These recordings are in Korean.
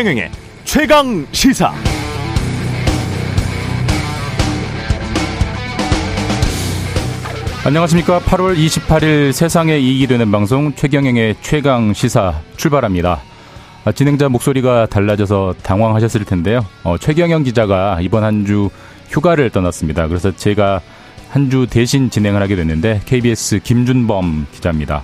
최경영의 최강 시사. 안녕하십니까. 8월 28일 세상에 이익이 되는 방송 최경영의 최강 시사 출발합니다. 아, 진행자 목소리가 달라져서 당황하셨을 텐데요. 어, 최경영 기자가 이번 한 주 휴가를 떠났습니다. 그래서 제가 한 주 대신 진행을 하게 됐는데 KBS 김준범 기자입니다.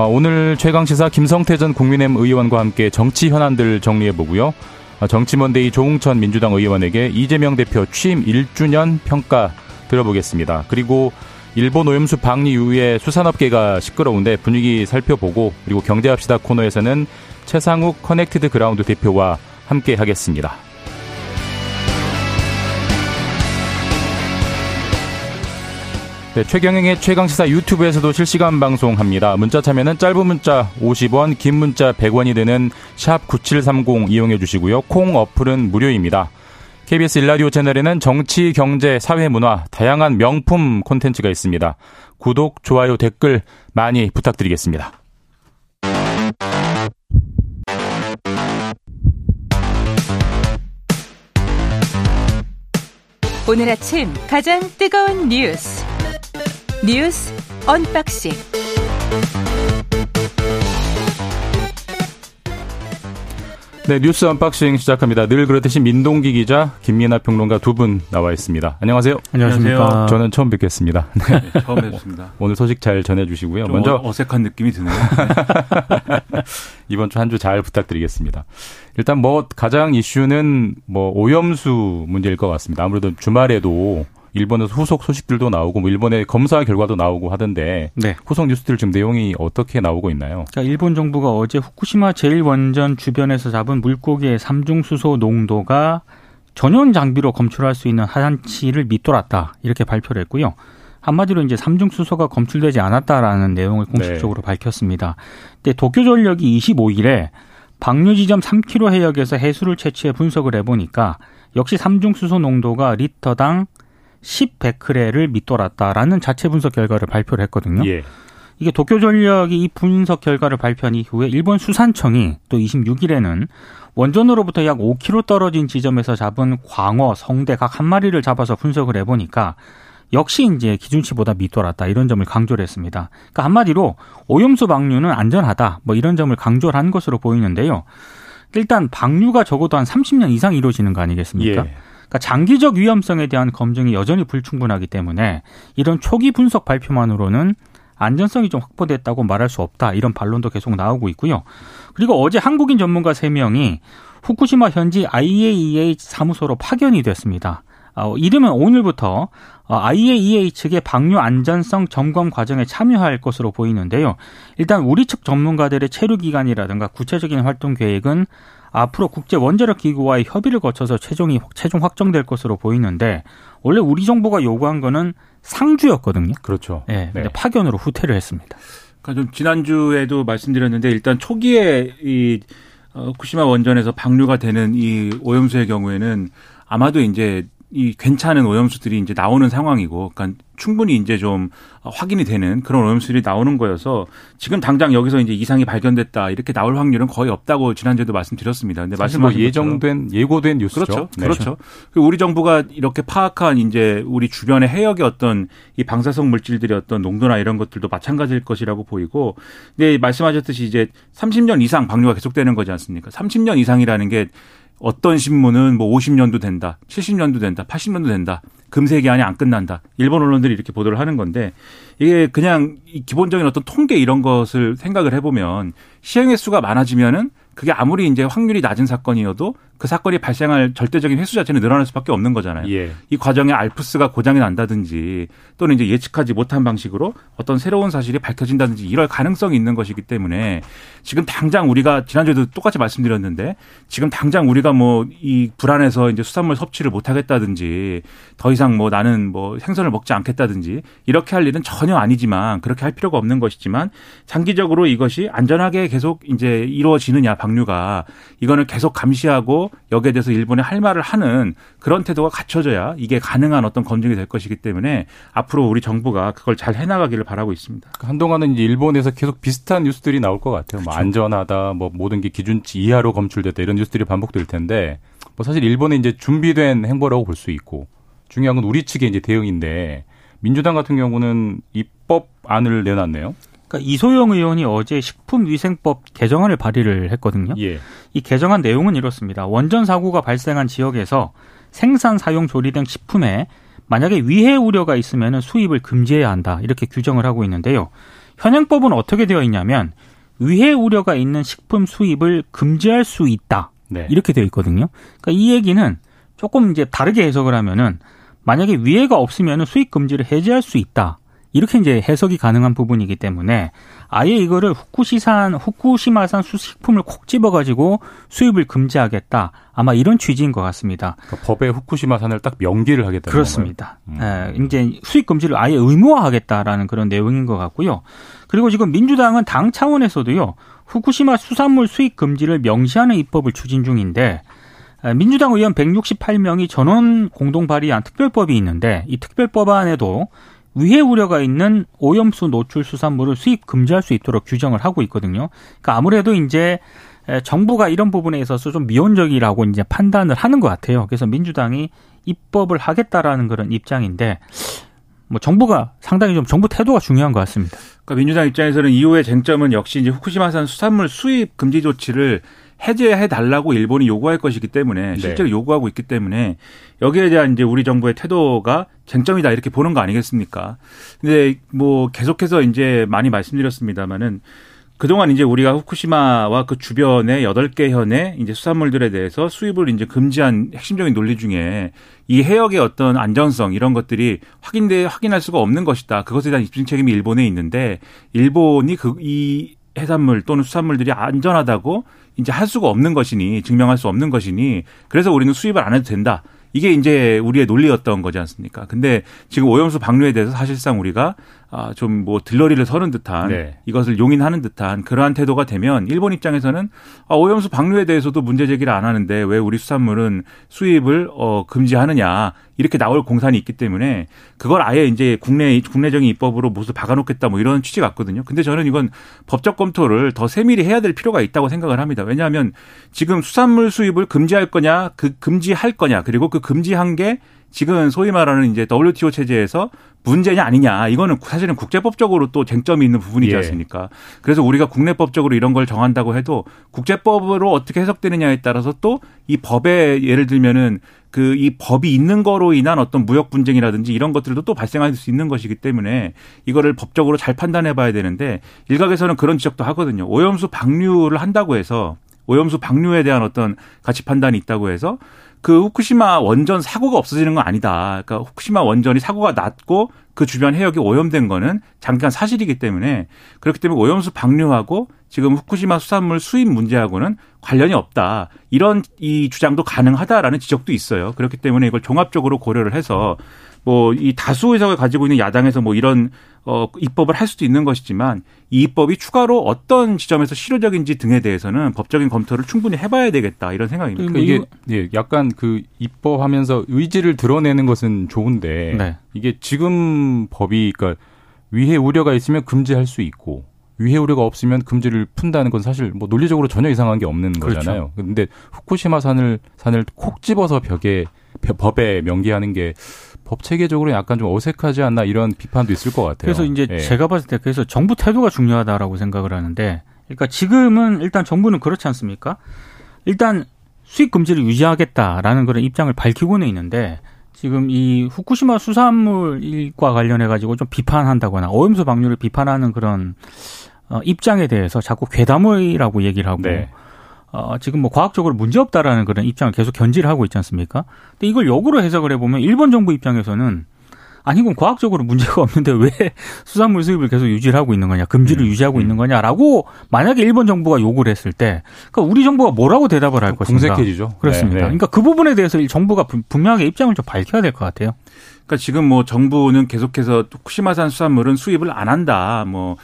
어, 오늘 최강 시사 김성태 전 국민의힘 의원과 함께 정치 현안들 정리해 보고요. 어, 정치먼데이 조응천 민주당 의원에게 이재명 대표 취임 1주년 평가 들어보겠습니다. 그리고 일본 오염수 방류 이후에 수산업계가 시끄러운데 분위기 살펴보고 그리고 경제합시다 코너에서는 최상욱 커넥티드 그라운드 대표와 함께 하겠습니다. 네, 최경영의 최강시사 유튜브에서도 실시간 방송합니다. 문자 참여는 짧은 문자 50원, 긴 문자 100원이 되는 샵 9730 이용해 주시고요. 콩 어플은 무료입니다. KBS 일라디오 채널에는 정치, 경제, 사회, 문화 다양한 명품 콘텐츠가 있습니다. 구독, 좋아요, 댓글 많이 부탁드리겠습니다. 오늘 아침 가장 뜨거운 뉴스 뉴스 언박싱 네, 뉴스 언박싱 시작합니다. 늘 그렇듯이 민동기 기자, 김민아 평론가 두 분 나와 있습니다. 안녕하세요. 안녕하십니까. 저는 처음 뵙겠습니다. 네, 처음 뵙습니다. 오늘 소식 잘 전해주시고요. 먼저 어색한 느낌이 드네요. 이번 주 한 주 잘 부탁드리겠습니다. 일단 뭐 가장 이슈는 뭐 오염수 문제일 것 같습니다. 아무래도 주말에도 일본에서 후속 소식들도 나오고 뭐 일본의 검사 결과도 나오고 하던데 네. 후속 뉴스들 지금 내용이 어떻게 나오고 있나요? 그러니까 일본 정부가 어제 후쿠시마 제1원전 주변에서 잡은 물고기의 삼중수소 농도가 전용 장비로 검출할 수 있는 하한치를 밑돌았다 이렇게 발표를 했고요. 한마디로 이제 삼중수소가 검출되지 않았다라는 내용을 공식적으로 네. 밝혔습니다. 근데 도쿄전력이 25일에 방류 지점 3km 해역에서 해수를 채취해 분석을 해보니까 역시 삼중수소 농도가 리터당 10베크레를 밑돌았다라는 자체 분석 결과를 발표를 했거든요. 예. 이게 도쿄전력이 이 분석 결과를 발표한 이후에 일본 수산청이 또 26일에는 원전으로부터 약 5km 떨어진 지점에서 잡은 광어, 성대 각 한 마리를 잡아서 분석을 해보니까 역시 이제 기준치보다 밑돌았다 이런 점을 강조를 했습니다. 그러니까 한마디로 오염수 방류는 안전하다 뭐 이런 점을 강조를 한 것으로 보이는데요. 일단 방류가 적어도 한 30년 이상 이루어지는 거 아니겠습니까? 예. 그러니까 장기적 위험성에 대한 검증이 여전히 불충분하기 때문에 이런 초기 분석 발표만으로는 안전성이 좀 확보됐다고 말할 수 없다 이런 반론도 계속 나오고 있고요. 그리고 어제 한국인 전문가 3명이 후쿠시마 현지 IAEA 사무소로 파견이 됐습니다. 어, 이르면 오늘부터 IAEA 측의 방류 안전성 점검 과정에 참여할 것으로 보이는데요. 일단 우리 측 전문가들의 체류 기간이라든가 구체적인 활동 계획은 앞으로 국제 원자력 기구와의 협의를 거쳐서 최종이 최종 확정될 것으로 보이는데 원래 우리 정부가 요구한 거는 상주였거든요. 그렇죠. 네, 네. 파견으로 후퇴를 했습니다. 그러니까 좀 지난주에도 말씀드렸는데 일단 초기에 이 어, 쿠시마 원전에서 방류가 되는 이 오염수의 경우에는 아마도 이제 이 괜찮은 오염수들이 이제 나오는 상황이고, 그러니까 충분히 이제 좀 확인이 되는 그런 오염수들이 나오는 거여서 지금 당장 여기서 이제 이상이 발견됐다 이렇게 나올 확률은 거의 없다고 지난주에도 말씀드렸습니다. 근데 사실 뭐 예정된 예고된 뉴스죠. 그렇죠. 네. 그렇죠. 우리 정부가 이렇게 파악한 이제 우리 주변의 해역의 어떤 이 방사성 물질들의 어떤 농도나 이런 것들도 마찬가지일 것이라고 보이고, 근데 말씀하셨듯이 이제 30년 이상 방류가 계속되는 거지 않습니까? 30년 이상이라는 게 어떤 신문은 뭐 50년도 된다, 70년도 된다, 80년도 된다. 금세 기한이 안 끝난다. 일본 언론들이 이렇게 보도를 하는 건데 이게 그냥 기본적인 어떤 통계 이런 것을 생각을 해보면 시행 횟수가 많아지면은 그게 아무리 이제 확률이 낮은 사건이어도 그 사건이 발생할 절대적인 횟수 자체는 늘어날 수밖에 없는 거잖아요. 예. 이 과정에 알프스가 고장이 난다든지 또는 이제 예측하지 못한 방식으로 어떤 새로운 사실이 밝혀진다든지 이럴 가능성이 있는 것이기 때문에 지금 당장 우리가 지난주에도 똑같이 말씀드렸는데 지금 당장 우리가 뭐 이 불안해서 이제 수산물 섭취를 못 하겠다든지 더 이상 뭐 나는 뭐 생선을 먹지 않겠다든지 이렇게 할 일은 전혀 아니지만 그렇게 할 필요가 없는 것이지만 장기적으로 이것이 안전하게 계속 이제 이루어지느냐 방류가 이거는 계속 감시하고 여기에 대해서 일본에 할 말을 하는 그런 태도가 갖춰져야 이게 가능한 어떤 검증이 될 것이기 때문에 앞으로 우리 정부가 그걸 잘 해나가기를 바라고 있습니다. 그러니까 한동안은 이제 일본에서 계속 비슷한 뉴스들이 나올 것 같아요. 뭐 그렇죠. 뭐 안전하다, 뭐 모든 게 기준치 이하로 검출됐다 이런 뉴스들이 반복될 텐데 뭐 사실 일본의 이제 준비된 행보라고 볼 수 있고 중요한 건 우리 측의 이제 대응인데 민주당 같은 경우는 입법안을 내놨네요. 그러니까 이소영 의원이 어제 식품위생법 개정안을 발의를 했거든요. 예. 이 개정안 내용은 이렇습니다. 원전 사고가 발생한 지역에서 생산, 사용, 조리 등 식품에 만약에 위해 우려가 있으면 수입을 금지해야 한다. 이렇게 규정을 하고 있는데요. 현행법은 어떻게 되어 있냐면 위해 우려가 있는 식품 수입을 금지할 수 있다. 네. 이렇게 되어 있거든요. 그러니까 이 얘기는 조금 이제 다르게 해석을 하면은 만약에 위해가 없으면 수입 금지를 해제할 수 있다. 이렇게 이제 해석이 가능한 부분이기 때문에 아예 이거를 후쿠시산 후쿠시마산 수식품을 콕 집어 가지고 수입을 금지하겠다 아마 이런 취지인 것 같습니다. 그러니까 법에 후쿠시마산을 딱 명기를 하겠다. 그렇습니다. 음. 예, 이제 수입 금지를 아예 의무화하겠다라는 그런 내용인 것 같고요. 그리고 지금 민주당은 당 차원에서도요 후쿠시마 수산물 수입 금지를 명시하는 입법을 추진 중인데 민주당 의원 168명이 전원 공동 발의한 특별법이 있는데 이 특별법안에도 위해 우려가 있는 오염수 노출 수산물을 수입 금지할 수 있도록 규정을 하고 있거든요. 그러니까 아무래도 이제 정부가 이런 부분에 있어서 좀 미온적이라고 이제 판단을 하는 것 같아요. 그래서 민주당이 입법을 하겠다라는 그런 입장인데 뭐 정부가 상당히 좀 정부 태도가 중요한 것 같습니다. 그러니까 민주당 입장에서는 이후의 쟁점은 역시 이제 후쿠시마산 수산물 수입 금지 조치를 해제해 달라고 일본이 요구할 것이기 때문에 네. 실제로 네. 요구하고 있기 때문에 여기에 대한 이제 우리 정부의 태도가 쟁점이다 이렇게 보는 거 아니겠습니까? 근데 뭐 계속해서 이제 많이 말씀드렸습니다마는 그동안 이제 우리가 후쿠시마와 그 주변의 여덟 개 현의 이제 수산물들에 대해서 수입을 이제 금지한 핵심적인 논리 중에 이 해역의 어떤 안전성 이런 것들이 확인돼 확인할 수가 없는 것이다. 그것에 대한 입증 책임이 일본에 있는데 일본이 그 이 해산물 또는 수산물들이 안전하다고 이제 할 수가 없는 것이니 증명할 수 없는 것이니 그래서 우리는 수입을 안 해도 된다. 이게 이제 우리의 논리였던 거지 않습니까? 근데 지금 오염수 방류에 대해서 사실상 우리가 아, 좀 뭐 들러리를 서는 듯한 네. 이것을 용인하는 듯한 그러한 태도가 되면 일본 입장에서는 아, 오염수 방류에 대해서도 문제 제기를 안 하는데 왜 우리 수산물은 수입을 어, 금지하느냐 이렇게 나올 공산이 있기 때문에 그걸 아예 이제 국내 국내적인 입법으로 모두 박아놓겠다 뭐 이런 취지 같거든요. 근데 저는 이건 법적 검토를 더 세밀히 해야 될 필요가 있다고 생각을 합니다. 왜냐하면 지금 수산물 수입을 금지할 거냐, 그 금지할 거냐, 그리고 그 금지한 게 지금 소위 말하는 이제 WTO 체제에서 문제냐 아니냐 이거는 사실은 국제법적으로 또 쟁점이 있는 부분이지 예. 않습니까? 예. 그래서 우리가 국내법적으로 이런 걸 정한다고 해도 국제법으로 어떻게 해석되느냐에 따라서 또 이 법에 예를 들면은 그 이 법이 있는 거로 인한 어떤 무역 분쟁이라든지 이런 것들도 또 발생할 수 있는 것이기 때문에 이거를 법적으로 잘 판단해 봐야 되는데 일각에서는 그런 지적도 하거든요. 오염수 방류를 한다고 해서 오염수 방류에 대한 어떤 가치 판단이 있다고 해서 그 후쿠시마 원전 사고가 없어지는 건 아니다. 그러니까 후쿠시마 원전이 사고가 났고 그 주변 해역이 오염된 거는 잠깐 사실이기 때문에 그렇기 때문에 오염수 방류하고 지금 후쿠시마 수산물 수입 문제하고는 관련이 없다. 이런 이 주장도 가능하다라는 지적도 있어요. 그렇기 때문에 이걸 종합적으로 고려를 해서 뭐 이 다수 의석을 가지고 있는 야당에서 뭐 이런 어, 입법을 할 수도 있는 것이지만 이 입법이 추가로 어떤 지점에서 실효적인지 등에 대해서는 법적인 검토를 충분히 해봐야 되겠다 이런 생각입니다. 그러니까 이게 예, 약간 그 입법하면서 의지를 드러내는 것은 좋은데 네. 이게 지금 법이 그러니까 위해 우려가 있으면 금지할 수 있고 위해 우려가 없으면 금지를 푼다는 건 사실 뭐 논리적으로 전혀 이상한 게 없는 그렇죠. 거잖아요. 근데 후쿠시마 산을 산을 콕 집어서 벽에 법에 명기하는 게 법 체계적으로 약간 좀 어색하지 않나 이런 비판도 있을 것 같아요. 그래서 이제 예. 제가 봤을 때 그래서 정부 태도가 중요하다라고 생각을 하는데 그러니까 지금은 일단 정부는 그렇지 않습니까? 일단 수입 금지를 유지하겠다라는 그런 입장을 밝히고는 있는데 지금 이 후쿠시마 수산물과 관련해 가지고 좀 비판한다거나 오염수 방류를 비판하는 그런 어, 입장에 대해서 자꾸 괴담이라고 얘기를 하고 네. 어, 지금 뭐 과학적으로 문제 없다라는 그런 입장을 계속 견지를 하고 있지 않습니까? 근데 이걸 역으로 해석을 해보면 일본 정부 입장에서는 아니 이건 과학적으로 문제가 없는데 왜 수산물 수입을 계속 유지를 하고 있는 거냐, 금지를 음, 유지하고 음. 있는 거냐라고 만약에 일본 정부가 요구를 했을 때, 그러니까 우리 정부가 뭐라고 대답을 할 것인가? 공색해지죠. 그렇습니다. 네, 네. 그러니까 그 부분에 대해서 정부가 분명하게 입장을 좀 밝혀야 될 것 같아요. 그러니까 지금 뭐 정부는 계속해서 후쿠시마산 수산물은 수입을 안 한다, 뭐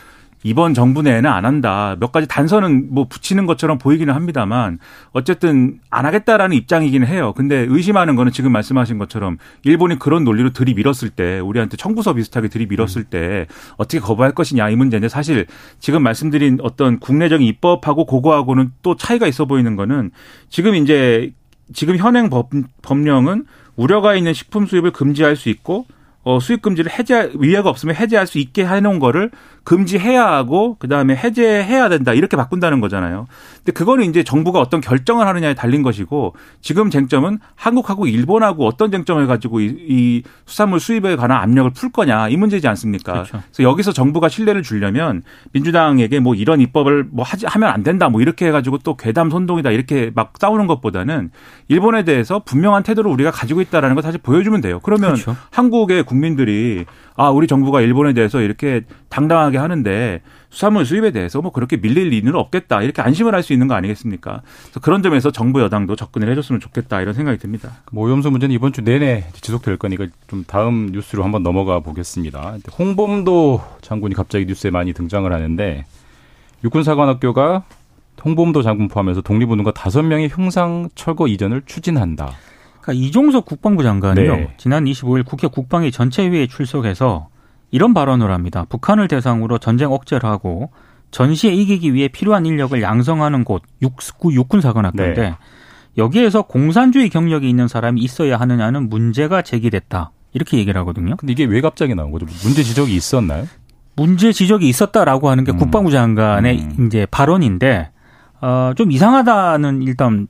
이번 정부 내에는 안 한다. 몇 가지 단서는 뭐 붙이는 것처럼 보이기는 합니다만 어쨌든 안 하겠다라는 입장이기는 해요. 근데 의심하는 거는 지금 말씀하신 것처럼 일본이 그런 논리로 들이밀었을 때 우리한테 청구서 비슷하게 들이밀었을 때 어떻게 거부할 것이냐 이 문제인데 사실 지금 말씀드린 어떤 국내적인 입법하고 그거하고는 또 차이가 있어 보이는 거는 지금 이제 지금 현행 법, 법령은 우려가 있는 식품 수입을 금지할 수 있고 어, 수익 금지를 해제 위해가 없으면 해제할 수 있게 해놓은 거를 금지해야 하고 그 다음에 해제해야 된다 이렇게 바꾼다는 거잖아요. 근데 그거는 이제 정부가 어떤 결정을 하느냐에 달린 것이고 지금 쟁점은 한국하고 일본하고 어떤 쟁점을 가지고 이, 이 수산물 수입에 관한 압력을 풀 거냐 이 문제지 않습니까? 그렇죠. 그래서 여기서 정부가 신뢰를 주려면 민주당에게 뭐 이런 입법을 뭐 하지 하면 안 된다 뭐 이렇게 해가지고 또 괴담 선동이다 이렇게 막 싸우는 것보다는 일본에 대해서 분명한 태도를 우리가 가지고 있다라는 걸 사실 보여주면 돼요. 그러면 그렇죠. 한국의 국 민들이 아 우리 정부가 일본에 대해서 이렇게 당당하게 하는데 수산물 수입에 대해서 뭐 그렇게 밀릴 리는 없겠다 이렇게 안심을 할 수 있는 거 아니겠습니까? 그래서 그런 점에서 정부 여당도 접근을 해줬으면 좋겠다 이런 생각이 듭니다. 뭐 오염수 문제는 이번 주 내내 지속될 거니까 좀 다음 뉴스로 한번 넘어가 보겠습니다. 홍범도 장군이 갑자기 뉴스에 많이 등장을 하는데 육군사관학교가 홍범도 장군 포함해서 독립운동가 다섯 명의 흉상 철거 이전을 추진한다. 그러니까 이종석 국방부 장관이요. 네. 지난 25일 국회 국방위 전체회의에 출석해서 이런 발언을 합니다. 북한을 대상으로 전쟁 억제를 하고 전시에 이기기 위해 필요한 인력을 양성하는 곳 육군 육군 사관학교인데 네. 여기에서 공산주의 경력이 있는 사람이 있어야 하느냐는 문제가 제기됐다. 이렇게 얘기를 하거든요. 근데 이게 왜 갑자기 나온 거죠? 문제 지적이 있었나요? 문제 지적이 있었다라고 하는 게 음. 국방부 장관의 음. 이제 발언인데 어, 좀 이상하다는 일단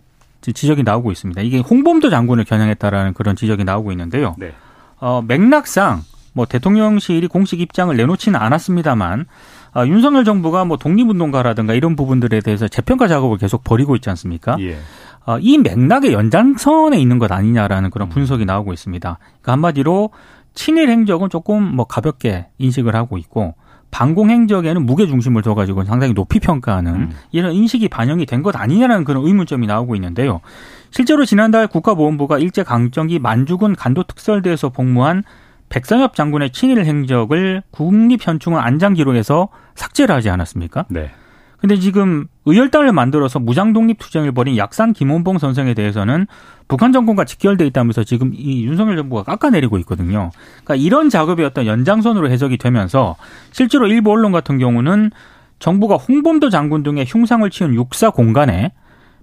지적이 나오고 있습니다. 이게 홍범도 장군을 겨냥했다라는 그런 지적이 나오고 있는데요. 네. 어, 맥락상 뭐 대통령실이 공식 입장을 내놓지는 않았습니다만 아, 윤석열 정부가 뭐 독립운동가라든가 이런 부분들에 대해서 재평가 작업을 계속 벌이고 있지 않습니까? 예. 아, 이 맥락의 연장선에 있는 것 아니냐라는 그런 음. 분석이 나오고 있습니다. 그러니까 한마디로 친일 행적은 조금 뭐 가볍게 인식을 하고 있고 반공 행적에는 무게 중심을 둬 가지고 상당히 높이 평가하는 음. 이런 인식이 반영이 된 것 아니냐라는 그런 의문점이 나오고 있는데요. 실제로 지난달 국가보훈부가 일제 강점기 만주군 간도 특설대에서 복무한 백선엽 장군의 친일 행적을 국립현충원 안장 기록에서 삭제를 하지 않았습니까? 네. 근데 지금 의열단을 만들어서 무장 독립 투쟁을 벌인 약산 김원봉 선생에 대해서는 북한 정권과 직결돼 있다면서 지금 이 윤석열 정부가 깎아내리고 있거든요. 그러니까 이런 작업이 어떤 연장선으로 해석이 되면서 실제로 일부 언론 같은 경우는 정부가 홍범도 장군 등의 흉상을 치운 육사 공간에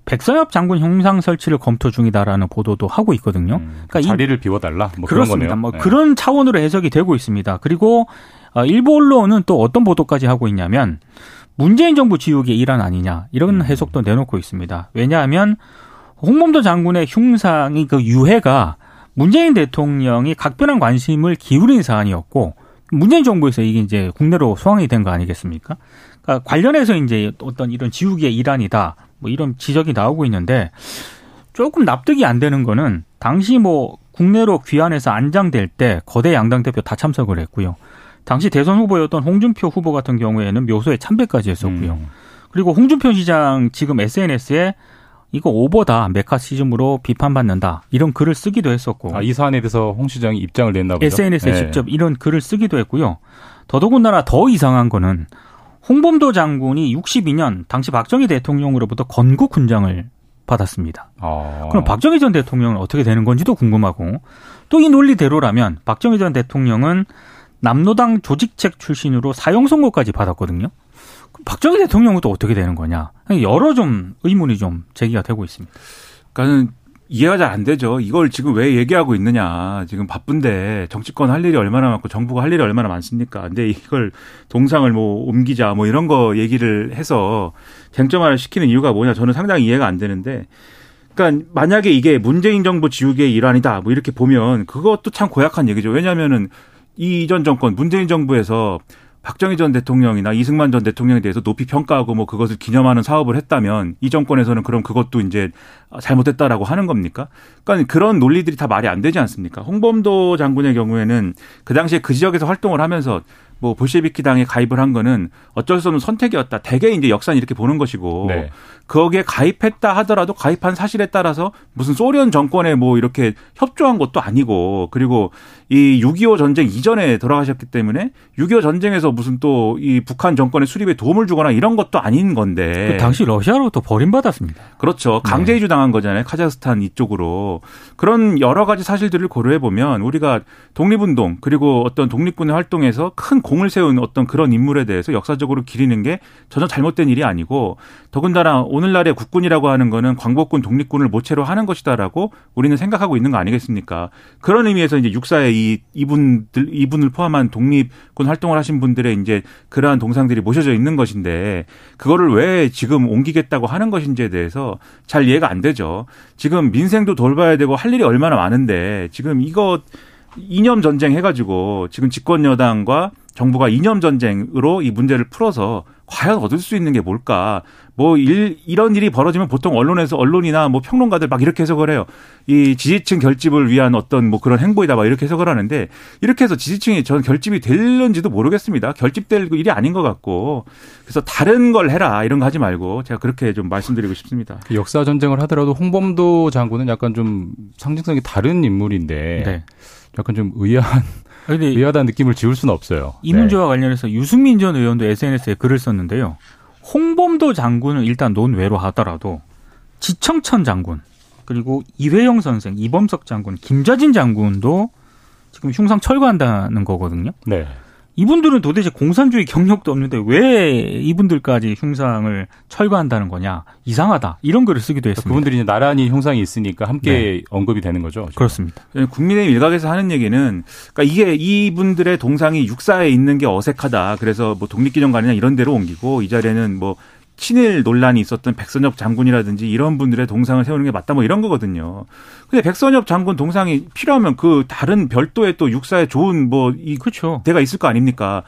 백선엽 장군 형상 설치를 검토 중이다라는 보도도 하고 있거든요. 음, 그러니까 자리를 비워달라. 뭐 그렇습니다. 뭐 네. 그런 차원으로 해석이 되고 있습니다. 그리고 어, 일부 언론은 또 어떤 보도까지 하고 있냐면 문재인 정부 지우개 일환 아니냐 이런 음. 해석도 내놓고 있습니다. 왜냐하면 홍범도 장군의 흉상이 그 유해가 문재인 대통령이 각별한 관심을 기울인 사안이었고 문재인 정부에서 이게 이제 국내로 소환이 된 거 아니겠습니까? 그러니까 관련해서 이제 어떤 이런 지우개의 일환이다. 뭐 이런 지적이 나오고 있는데 조금 납득이 안 되는 거는 당시 뭐 국내로 귀환해서 안장될 때 거대 양당 대표 다 참석을 했고요. 당시 대선 후보였던 홍준표 후보 같은 경우에는 묘소에 참배까지 했었고요. 음. 그리고 홍준표 시장 지금 SNS에 이거 오버다 메카시즘으로 비판받는다 이런 글을 쓰기도 했었고 아, 이 사안에 대해서 홍 시장이 입장을 냈나 보죠. SNS에 네. 직접 이런 글을 쓰기도 했고요. 더더군다나 더 이상한 거는 홍범도 장군이 62년 당시 박정희 대통령으로부터 건국 훈장을 받았습니다. 아. 그럼 박정희 전 대통령은 어떻게 되는 건지도 궁금하고 또 이 논리대로라면 박정희 전 대통령은 남노당 조직책 출신으로 사형 선고까지 받았거든요. 박정희 대통령은 또 어떻게 되는 거냐? 여러 좀 의문이 좀 제기가 되고 있습니다. 그러니까 이해가 잘 안 되죠. 이걸 지금 왜 얘기하고 있느냐. 지금 바쁜데 정치권 할 일이 얼마나 많고 정부가 할 일이 얼마나 많습니까. 근데 이걸 동상을 뭐 옮기자 뭐 이런 거 얘기를 해서 쟁점화를 시키는 이유가 뭐냐. 저는 상당히 이해가 안 되는데 그러니까 만약에 이게 문재인 정부 지우개의 일환이다 뭐 이렇게 보면 그것도 참 고약한 얘기죠. 왜냐하면은 이 이전 정권 문재인 정부에서 박정희 전 대통령이나 이승만 전 대통령에 대해서 높이 평가하고 뭐 그것을 기념하는 사업을 했다면 이 정권에서는 그럼 그것도 이제 잘못했다라고 하는 겁니까? 그러니까 그런 논리들이 다 말이 안 되지 않습니까? 홍범도 장군의 경우에는 그 당시에 그 지역에서 활동을 하면서 뭐 볼셰비키 당에 가입을 한 거는 어쩔 수 없는 선택이었다. 대개 이제 역사는 이렇게 보는 것이고 네. 거기에 가입했다 하더라도 가입한 사실에 따라서 무슨 소련 정권에 뭐 이렇게 협조한 것도 아니고 그리고 이 6.25 전쟁 이전에 돌아가셨기 때문에 6.25 전쟁에서 무슨 또 이 북한 정권의 수립에 도움을 주거나 이런 것도 아닌 건데 그 당시 러시아로부터 버림받았습니다. 그렇죠. 강제 이주 당한 거잖아요. 카자흐스탄 이쪽으로. 그런 여러 가지 사실들을 고려해 보면 우리가 독립운동 그리고 어떤 독립군의 활동에서 큰 공을 세운 어떤 그런 인물에 대해서 역사적으로 기리는 게 전혀 잘못된 일이 아니고 더군다나 오늘날의 국군이라고 하는 거는 광복군 독립군을 모체로 하는 것이다라고 우리는 생각하고 있는 거 아니겠습니까? 그런 의미에서 이제 육사에 이 이분들 이분을 포함한 독립군 활동을 하신 분들의 이제 그러한 동상들이 모셔져 있는 것인데 그거를 왜 지금 옮기겠다고 하는 것인지에 대해서 잘 이해가 안 되죠. 지금 민생도 돌봐야 되고 할 일이 얼마나 많은데 지금 이거 이념 전쟁 해가지고 지금 집권 여당과 정부가 이념 전쟁으로 이 문제를 풀어서 과연 얻을 수 있는 게 뭘까? 뭐 일, 이런 일이 벌어지면 보통 언론에서 언론이나 뭐 평론가들 막 이렇게 해석을 해요. 이 지지층 결집을 위한 어떤 뭐 그런 행보이다 막 이렇게 해석을 하는데 이렇게 해서 지지층이 저는 결집이 될는지도 모르겠습니다. 결집될 일이 아닌 것 같고 그래서 다른 걸 해라 이런 거 하지 말고 제가 그렇게 좀 말씀드리고 싶습니다. 그 역사 전쟁을 하더라도 홍범도 장군은 약간 좀 상징성이 다른 인물인데 네. 약간 좀 의아한 근데 의아한 느낌을 지울 수는 없어요. 이 네. 문제와 관련해서 유승민 전 의원도 SNS에 글을 썼는데요. 홍범도 장군은 일단 논외로 하더라도 지청천 장군 그리고 이회영 선생, 이범석 장군, 김자진 장군도 지금 흉상 철거한다는 거거든요. 네. 이분들은 도대체 공산주의 경력도 없는데 왜 이분들까지 흉상을 철거한다는 거냐 이상하다 이런 글을 쓰기도 했습니다. 그분들이 이제 나란히 형상이 있으니까 함께 언급이 되는 거죠. 그렇습니다. 국민의힘 일각에서 하는 얘기는 그러니까 이게 이분들의 동상이 육사에 있는 게 어색하다. 그래서 뭐 독립기념관이나 이런 데로 옮기고 이 자리에는 뭐 친일 논란이 있었던 백선엽 장군이라든지 이런 분들의 동상을 세우는 게 맞다 뭐 이런 거거든요. 근데 백선엽 장군 동상이 필요하면 그 다른 별도의 또 육사에 좋은 뭐이 그렇죠. 데가 있을 거 아닙니까?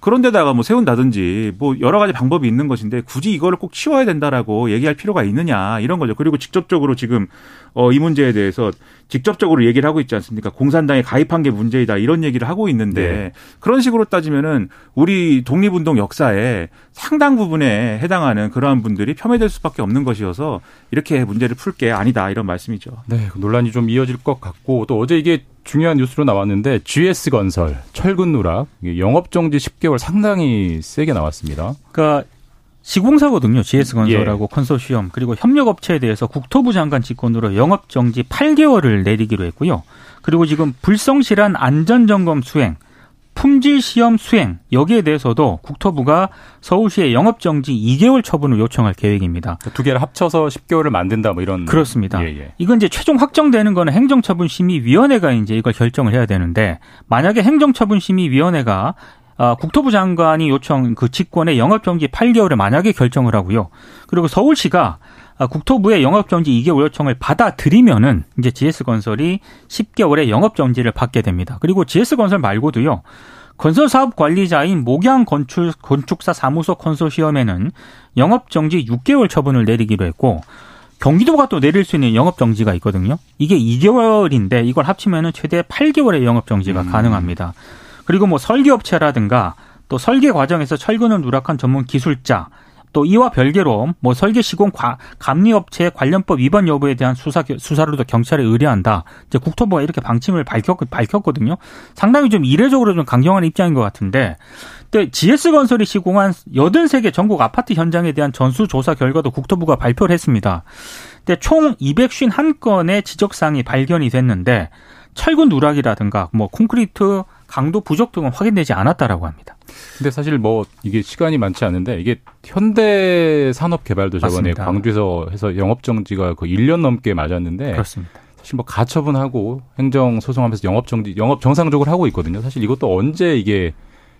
그런 데다가 뭐 세운다든지 뭐 여러 가지 방법이 있는 것인데 굳이 이거를 꼭 치워야 된다라고 얘기할 필요가 있느냐 이런 거죠. 그리고 직접적으로 지금 어, 이 문제에 대해서 직접적으로 얘기를 하고 있지 않습니까? 공산당에 가입한 게 문제이다 이런 얘기를 하고 있는데 네. 그런 식으로 따지면은 우리 독립운동 역사에 상당 부분에 해당하는 그러한 분들이 폄훼될 수밖에 없는 것이어서 이렇게 문제를 풀 게 아니다 이런 말씀이죠. 네, 그 논란이 좀 이어질 것 같고 또 어제 이게 중요한 뉴스로 나왔는데 GS 건설 철근 누락 영업 정지 10개월 상당히 세게 나왔습니다. 그러니까 시공사거든요. GS건설하고 컨소시엄 그리고 협력업체에 대해서 국토부 장관 직권으로 영업정지 8개월을 내리기로 했고요. 그리고 지금 불성실한 안전점검 수행, 품질 시험 수행 여기에 대해서도 국토부가 서울시에 영업정지 2개월 처분을 요청할 계획입니다. 두 개를 합쳐서 10개월을 만든다 뭐 이런 그렇습니다. 예, 예. 이건 이제 최종 확정되는 거는 행정처분심의위원회가 이제 이걸 결정을 해야 되는데 만약에 행정처분심의위원회가 아, 국토부 장관이 요청 그 직권의 영업정지 8개월을 만약에 결정을 하고요. 그리고 서울시가 아, 국토부의 영업정지 2개월 요청을 받아들이면은 이제 GS건설이 10개월의 영업정지를 받게 됩니다. 그리고 GS건설 말고도요. 건설사업 관리자인 목양 건축, 건축사 사무소 컨소시엄에는 영업정지 6개월 처분을 내리기로 했고 경기도가 또 내릴 수 있는 영업정지가 있거든요. 이게 2개월인데 이걸 합치면은 최대 8개월의 영업정지가 가능합니다. 그리고 뭐 설계업체라든가 또 설계 과정에서 철근을 누락한 전문 기술자 또 이와 별개로 뭐 설계 시공 과, 감리업체 관련법 위반 여부에 대한 수사 수사로도 경찰에 의뢰한다. 이제 국토부가 이렇게 방침을 밝혔, 밝혔거든요. 상당히 좀 이례적으로 좀 강경한 입장인 것 같은데, 근데 GS건설이 시공한 83개 전국 아파트 현장에 대한 전수 조사 결과도 국토부가 발표를 했습니다. 근데 총 251건의 지적 사항이 발견이 됐는데 철근 누락이라든가 뭐 콘크리트 강도 부족 등은 확인되지 않았다라고 합니다. 근데 사실 뭐 이게 시간이 많지 않은데 이게 현대 산업 개발도 저번에 맞습니다. 광주에서 해서 영업 정지가 그 1년 넘게 맞았는데 그렇습니다. 사실 뭐 가처분하고 행정 소송하면서 영업 정지 영업 정상적으로 하고 있거든요. 사실 이것도 언제 이게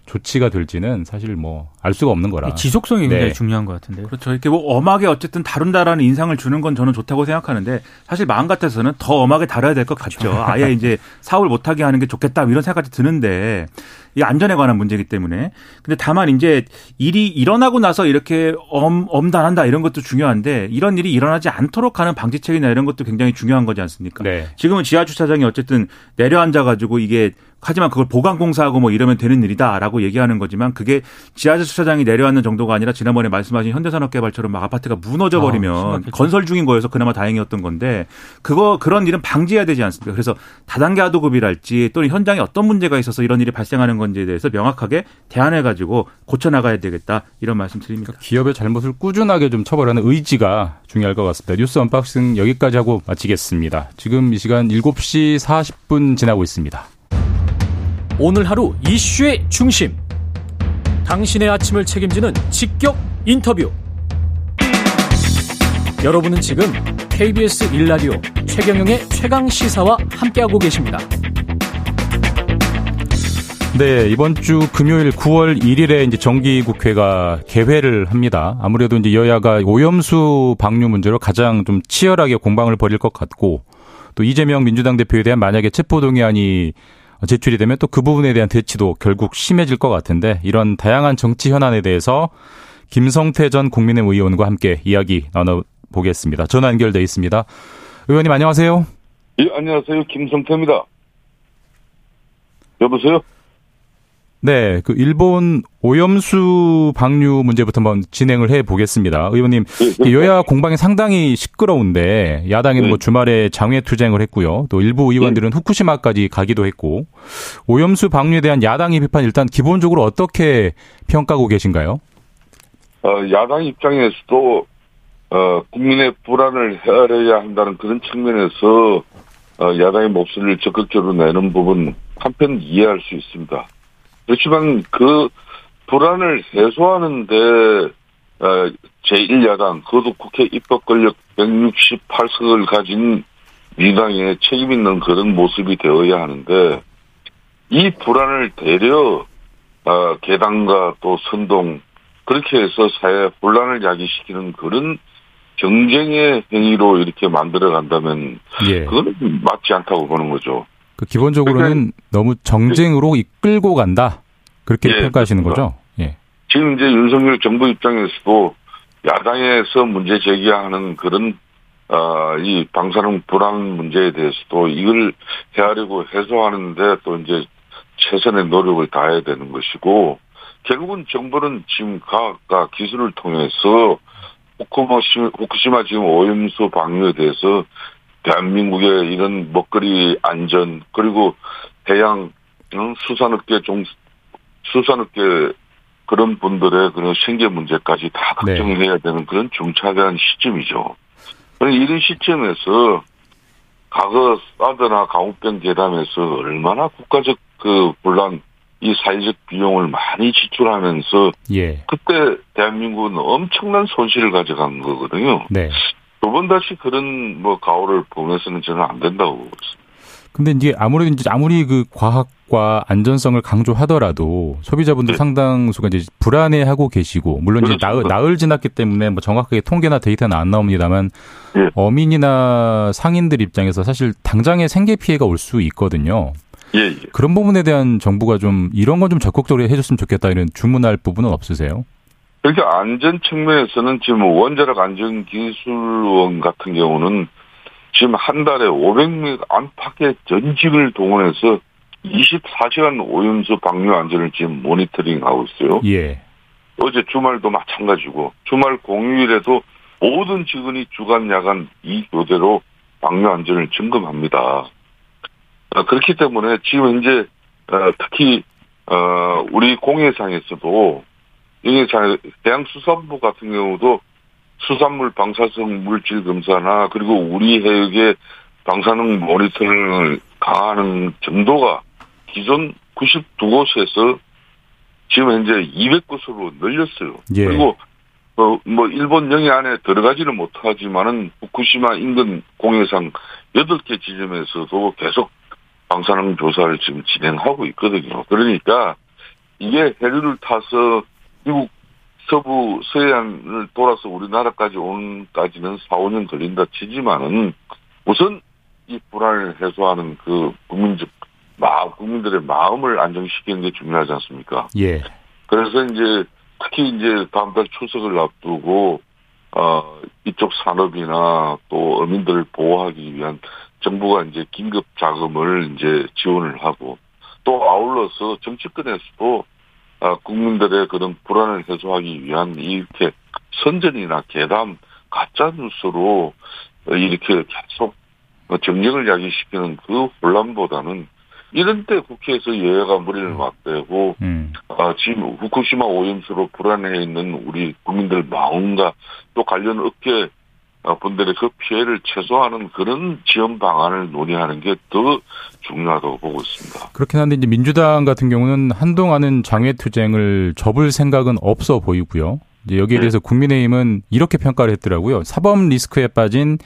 조치가 될지는 사실 뭐 알 수가 없는 거라. 지속성이 굉장히 네. 중요한 것 같은데요. 그렇죠. 이렇게 뭐 엄하게 어쨌든 다룬다라는 인상을 주는 건 저는 좋다고 생각하는데 사실 마음 같아서는 더 엄하게 다뤄야 될 것 같죠. 아예 이제 사업을 못하게 하는 게 좋겠다 이런 생각까지 드는데 이 안전에 관한 문제이기 때문에 근데 다만 이제 일이 일어나고 나서 이렇게 엄, 엄단한다 이런 것도 중요한데 이런 일이 일어나지 않도록 하는 방지책이나 이런 것도 굉장히 중요한 거지 않습니까? 네. 지금은 지하 주차장이 어쨌든 내려앉아 가지고 이게 하지만 그걸 보강 공사하고 뭐 이러면 되는 일이다라고 얘기하는 거지만 그게 지하철 주차장이 내려앉는 정도가 아니라 지난번에 말씀하신 현대산업개발처럼 막 아파트가 무너져 버리면 아, 건설 중인 거여서 그나마 다행이었던 건데 그거 그런 일은 방지해야 되지 않습니까? 그래서 다단계 하도급이랄지 또는 현장에 어떤 문제가 있어서 이런 일이 발생하는 건지에 대해서 명확하게 대안해 가지고 고쳐 나가야 되겠다 이런 말씀드립니다. 그러니까 기업의 잘못을 꾸준하게 좀 처벌하는 의지가 중요할 것 같습니다. 뉴스 언박싱 여기까지 하고 마치겠습니다. 지금 이 시간 7시 40분 지나고 있습니다. 오늘 하루 이슈의 중심. 당신의 아침을 책임지는 직격 인터뷰. 여러분은 지금 KBS 일라디오 최경영의 최강 시사와 함께하고 계십니다. 네, 이번 주 금요일 9월 1일에 이제 정기국회가 개회를 합니다. 아무래도 이제 여야가 오염수 방류 문제로 가장 좀 치열하게 공방을 벌일 것 같고 또 이재명 민주당 대표에 대한 만약에 체포동의안이 제출이 되면 또 그 부분에 대한 대치도 결국 심해질 것 같은데 이런 다양한 정치 현안에 대해서 김성태 전 국민의힘 의원과 함께 이야기 나눠보겠습니다. 전화 연결돼 있습니다. 의원님 안녕하세요. 예, 안녕하세요. 김성태입니다. 여보세요? 네, 그 일본 오염수 방류 문제부터 한번 진행을 해 보겠습니다. 의원님, 네, 네. 여야 공방이 상당히 시끄러운데 야당에는 네. 뭐 주말에 장외 투쟁을 했고요. 또 일부 의원들은 네. 후쿠시마까지 가기도 했고 오염수 방류에 대한 야당의 비판 일단 기본적으로 어떻게 평가하고 계신가요? 어, 야당 입장에서도 어, 국민의 불안을 헤아려야 한다는 그런 측면에서 어, 야당의 목소리를 적극적으로 내는 부분 한편 이해할 수 있습니다. 그렇지만 그 불안을 해소하는데 어, 제1야당 그것도 국회 입법 권력 168석을 가진 민당의 책임 있는 그런 모습이 되어야 하는데 이 불안을 대려 어, 개당과 또 선동 그렇게 해서 사회 혼란을 야기시키는 그런 경쟁의 행위로 이렇게 만들어 간다면 예. 그거는 맞지 않다고 보는 거죠. 그 기본적으로는 그러니까 너무 정쟁으로 이끌고 간다. 그렇게 예, 평가하시는 거죠? 예. 지금 이제 윤석열 정부 입장에서도 야당에서 문제 제기하는 그런 어, 이 방사능 불안 문제에 대해서도 이걸 헤아리고 해소하는데 또 이제 최선의 노력을 다해야 되는 것이고 결국은 정부는 지금 과학과 기술을 통해서 후쿠시마 지금 오염수 방류에 대해서 대한민국의 이런 먹거리 안전 그리고 해양 수산업계 종 수산업계 그런 분들의 그런 생계 문제까지 다 네. 해야 되는 그런 중차대한 시점이죠. 이런 시점에서 과거 사드나 강우병 계담에서 얼마나 국가적 그 분란 이 사회적 비용을 많이 지출하면서 예. 그때 대한민국은 엄청난 손실을 가져간 거거든요. 네. 두 번 다시 그런 뭐 가오를 보면서는 저는 안 된다고 보고 있습니다. 근데 이제 아무래도 이제 아무리 그 과학과 안전성을 강조하더라도 소비자분들 네. 상당수가 이제 불안해하고 계시고 물론 이제 나흘, 나흘 지났기 때문에 뭐 정확하게 통계나 데이터는 안 나옵니다만 네. 어민이나 상인들 입장에서 사실 당장의 생계 피해가 올 수 있거든요. 예, 예. 그런 부분에 대한 정부가 좀 이런 건 좀 적극적으로 해줬으면 좋겠다 이런 주문할 부분은 없으세요? 그러니까 안전 측면에서는 지금 원자력 안전기술원 같은 경우는 지금 한 달에 500명 안팎의 전직을 동원해서 24시간 오염수 방류 안전을 지금 모니터링 하고 있어요. 예. 어제 주말도 마찬가지고 주말 공휴일에도 모든 직원이 주간 야간 이 교대로 방류 안전을 점검합니다. 아, 그렇기 때문에 지금 이제 어, 특히 어, 우리 공해상에서도 이게 대양수산부 같은 경우도 수산물 방사성 물질 검사나 그리고 우리 해역의 방사능 모니터링을 강화하는 정도가 기존 92곳에서 지금 현재 200곳으로 늘렸어요. 예. 그리고 어, 뭐 일본 영해 안에 들어가지는 못하지만은 후쿠시마 인근 공해상 8개 지점에서도 계속 방사능 조사를 지금 진행하고 있거든요. 그러니까 이게 해류를 타서 미국 서부 서해안을 돌아서 우리나라까지 오는까지는 4, 5년 걸린다 치지만은 우선 이 불안을 해소하는 그 국민적 마 국민들의 마음을 안정시키는 게 중요하지 않습니까? 예. 그래서 이제 특히 이제 다음 달 추석을 앞두고 어 이쪽 산업이나 또 어민들을 보호하기 위한 정부가 이제 긴급 자금을 이제 지원을 하고 또 아울러서 정치권에서도 아, 국민들의 그런 불안을 해소하기 위한 이렇게 선전이나 괴담, 가짜 뉴스로 이렇게 계속 정력을 야기시키는 그 혼란보다는 이런 때 국회에서 여야가 머리를 맞대고 음. 아, 지금 후쿠시마 오염수로 불안해 있는 우리 국민들 마음과 또 관련 업계 어, 분들의 그 피해를 최소화하는 그런 지원 방안을 논의하는 게 더 중요하다고 보고 있습니다. 그렇긴 한데 이제 민주당 같은 경우는 한동안은 장외투쟁을 접을 생각은 없어 보이고요. 이제 여기에 네. 대해서 국민의힘은 이렇게 평가를 했더라고요. 사법 리스크에 빠진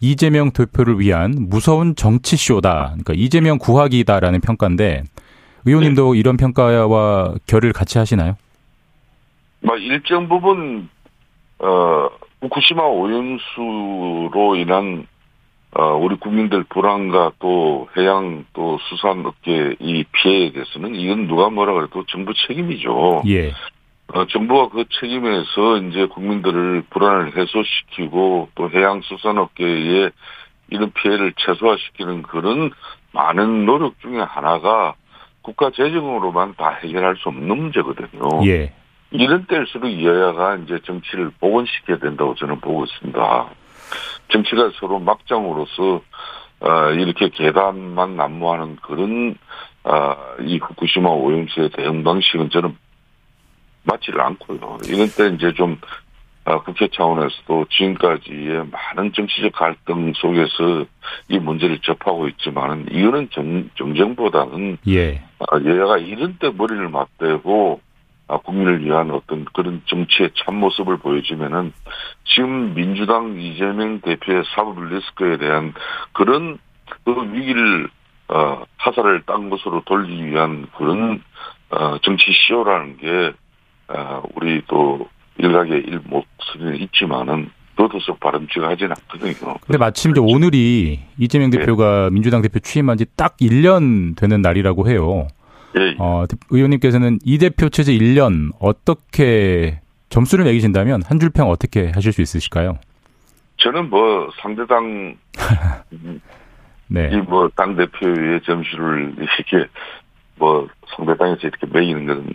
이재명 대표를 위한 무서운 정치쇼다. 그러니까 이재명 구하기다라는 평가인데 의원님도 이런 평가와 결을 같이 하시나요? 뭐 일정 부분 어 후쿠시마 오염수로 인한 어 우리 국민들 불안과 또 해양 또 수산 업계 이 피해에 대해서는 이건 누가 뭐라 그래도 정부 책임이죠. 예. 어, 정부가 그 책임에서 이제 국민들을 불안을 해소시키고 또 해양 수산업계에 이런 피해를 최소화시키는 그런 많은 노력 중에 하나가 국가 재정으로만 다 해결할 수 없는 문제거든요. 예. 이런 때일수록 여야가 이제 정치를 복원시켜야 된다고 저는 보고 있습니다. 정치가 서로 막장으로서 어, 이렇게 계단만 난무하는 그런 어, 이 후쿠시마 오염수의 대응 방식은 저는 맞지를 않고요. 이런 때 이제 좀 어, 국회 차원에서도 지금까지의 많은 정치적 갈등 속에서 이 문제를 접하고 있지만은 이거는 정, 정쟁보다는 예. 아, 여야가 이런 때 머리를 맞대고 아, 국민을 위한 어떤 그런 정치의 참모습을 보여주면은 지금 민주당 이재명 대표의 사법 리스크에 대한 그런 그 위기를 어, 화살을 딴 것으로 돌리기 위한 그런 어, 정치 시효라는 게 어, 우리 또 일각의 일 목소리는 있지만은 너도석 바람직하 하지는 않거든요. 근데 마침 이제 오늘이 이재명 예. 대표가 민주당 대표 취임한 지 딱 1년 되는 날이라고 해요. 예, 어, 대- 의원님께서는 이 대표 체제 1년 어떻게 점수를 매기신다면 한 줄 평 어떻게 하실 수 있으실까요? 저는 뭐 상대당 네. 이뭐당 대표의 점수를 이렇게 뭐 상대당에서 이렇게 매기는 것은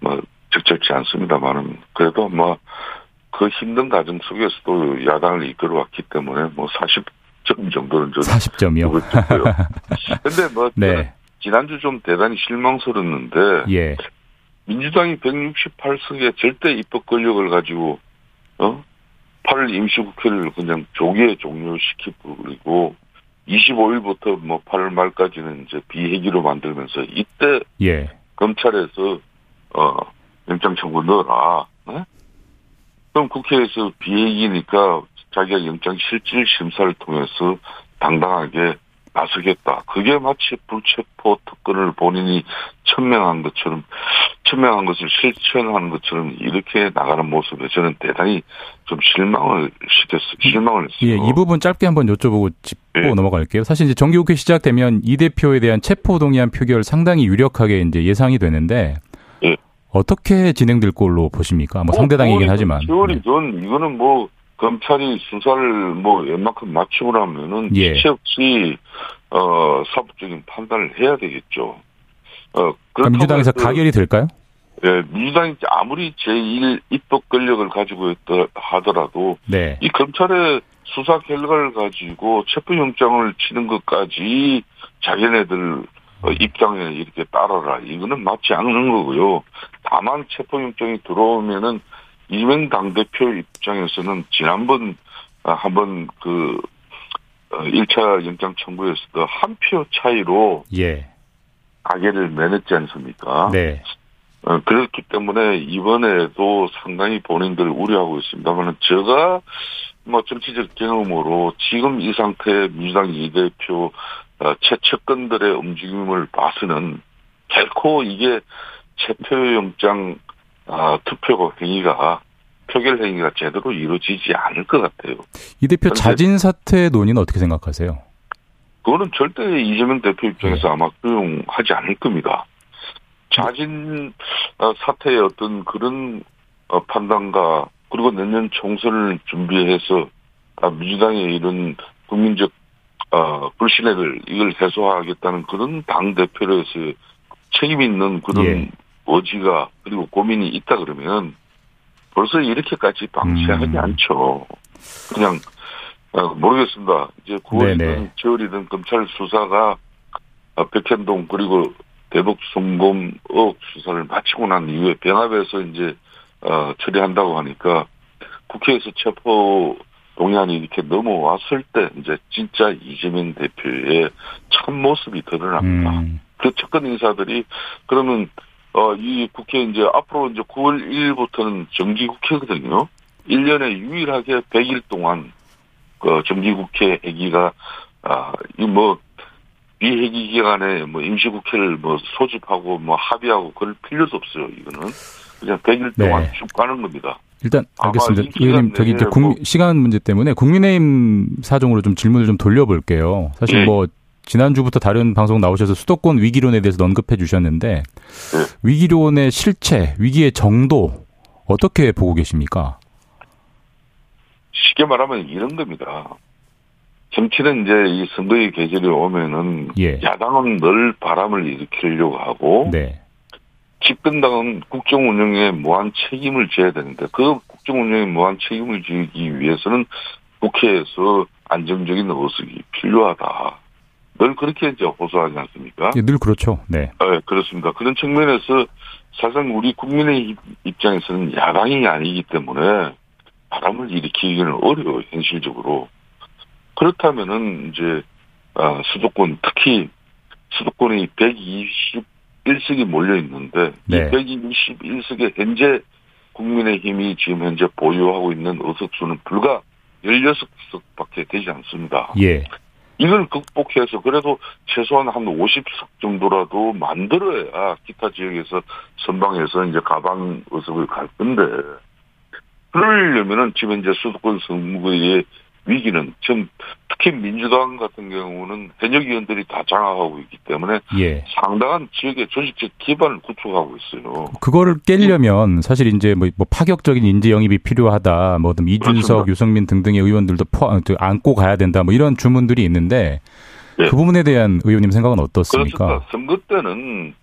뭐 적절치 않습니다만은 그래도 뭐 그 힘든 과정 속에서도 야당을 이끌어왔기 때문에 뭐 40점 정도는 저는 40점이요. 주고 싶고요. 근데 뭐 네. 지난주 좀 대단히 실망스러웠는데 예. 민주당이 168석의 절대 입법 권력을 가지고 어 8월 임시국회를 그냥 조기에 종료시키고 25일부터 뭐 8월 말까지는 이제 비회기로 만들면서 이때 예. 검찰에서 어 영장 청구 넣어라. 네? 그럼 국회에서 비회기니까 자기가 영장 실질 심사를 통해서 당당하게 나서겠다. 그게 마치 불체포 특권을 본인이 천명한 것처럼 천명한 것을 실천하는 것처럼 이렇게 나가는 모습에 저는 대단히 좀 실망을 시켰어요. 실망을 했어요. 예, 이 부분 짧게 한번 여쭤보고 짚고 예. 넘어갈게요. 사실 이제 정기국회 시작되면 이 대표에 대한 체포 동의안 표결 상당히 유력하게 이제 예상이 되는데 예. 어떻게 진행될 걸로 보십니까? 뭐 상대당이긴 하지만. 세월이 전 이거는 뭐 검찰이 수사를 뭐 웬만큼 맞추고 나면은 예. 지체 없이 어 사법적인 판단을 해야 되겠죠. 어 그럼 민주당에서 해서 가결이 될까요? 예, 민주당이 아무리 제1 입법 권력을 가지고 있다 하더라도 네. 이 검찰의 수사 결과를 가지고 체포영장을 치는 것까지 자기네들 어, 입장에 이렇게 따라라. 이거는 맞지 않는 거고요. 다만 체포영장이 들어오면은 이명 당대표 입장에서는 지난번 아, 한번 그 1차 영장 청구에서도 한 표 차이로 예. 가게를 내냈지 않습니까? 네. 어, 그렇기 때문에 이번에도 상당히 본인들 우려하고 있습니다만 제가 뭐 정치적 경험으로 지금 이 상태의 민주당 이 대표 어, 최측근들의 움직임을 봐서는 결코 이게 체포영장 어, 투표 행위가 표결 행위가 제대로 이루어지지 않을 것 같아요. 이 대표 자진 사퇴 논의는 어떻게 생각하세요? 그거는 절대 이재명 대표 입장에서 아마 수용하지 않을 겁니다. 자진 어, 사태의 어떤 그런 어, 판단과 그리고 내년 총선을 준비해서 아, 민주당의 이런 국민적 어, 불신뢰를 이걸 해소하겠다는 그런 당 대표로서 책임 있는 그런 예. 의지가 그리고 고민이 있다 그러면 벌써 이렇게까지 방치하지 음. 않죠. 그냥 어, 모르겠습니다. 이제 9월이든 네네. 10월이든 검찰 수사가 어, 백현동 그리고 대북 송금 의혹 수사를 마치고 난 이후에 병합해서 이제 어, 처리한다고 하니까 국회에서 체포 동의안이 이렇게 넘어왔을 때 이제 진짜 이재명 대표의 참 모습이 드러납니다. 음. 그 측근 인사들이 그러면 어 이 국회 이제 앞으로 이제 9월 1일부터는 정기 국회거든요. 1년에 유일하게 100일 동안 그 정기 국회 회기가 아 이뭐 비회기 기간에 뭐 임시 국회를 뭐 소집하고 뭐 합의하고 그럴 필요도 없어요. 이거는 그냥 100일 동안 네. 쭉 가는 겁니다. 일단 알겠습니다. 의원님 저기 이제 뭐- 시간 문제 때문에 국민의힘 사정으로 좀 질문을 좀 돌려볼게요. 사실 예. 뭐 지난주부터 다른 방송 나오셔서 수도권 위기론에 대해서 언급해 주셨는데 위기론의 실체, 위기의 정도 어떻게 보고 계십니까? 쉽게 말하면 이런 겁니다. 정치는 이제 이 선거의 계절이 오면은 예. 야당은 늘 바람을 일으키려고 하고 네. 집권당은 국정 운영에 무한 책임을 져야 되는데 그 국정 운영에 무한 책임을 지기 위해서는 국회에서 안정적인 의석이 필요하다. 늘 그렇게 이제 호소하지 않습니까? 예, 늘 그렇죠. 네. 네, 그렇습니다. 그런 측면에서 사실상 우리 국민의 입- 입장에서는 야당이 아니기 때문에 바람을 일으키기는 어려워요, 현실적으로. 그렇다면은 이제 아, 수도권 특히 수도권이 121석이 몰려 있는데 네. 이 121석에 현재 국민의힘이 지금 현재 보유하고 있는 의석수는 불과 16석밖에 되지 않습니다. 예. 이걸 극복해서 그래도 최소한 한 50석 정도라도 만들어야 기타 지역에서 선방해서 이제 가방 의석을 갈 건데 그러려면은 지금 이제 수도권 선거의 위기는 지금 특히 민주당 같은 경우는 현역 의원들이 다 장악하고 있기 때문에 예. 상당한 지역의 조직적 기반을 구축하고 있어요. 그거를 깨려면 사실 이제 뭐, 뭐 파격적인 인재 영입이 필요하다. 뭐 어떤 이준석, 그렇습니다. 유승민 등등의 의원들도 포함, 또 안고 가야 된다. 뭐 이런 주문들이 있는데 예. 그 부분에 대한 의원님 생각은 어떻습니까? 그렇습니다. 선거 때는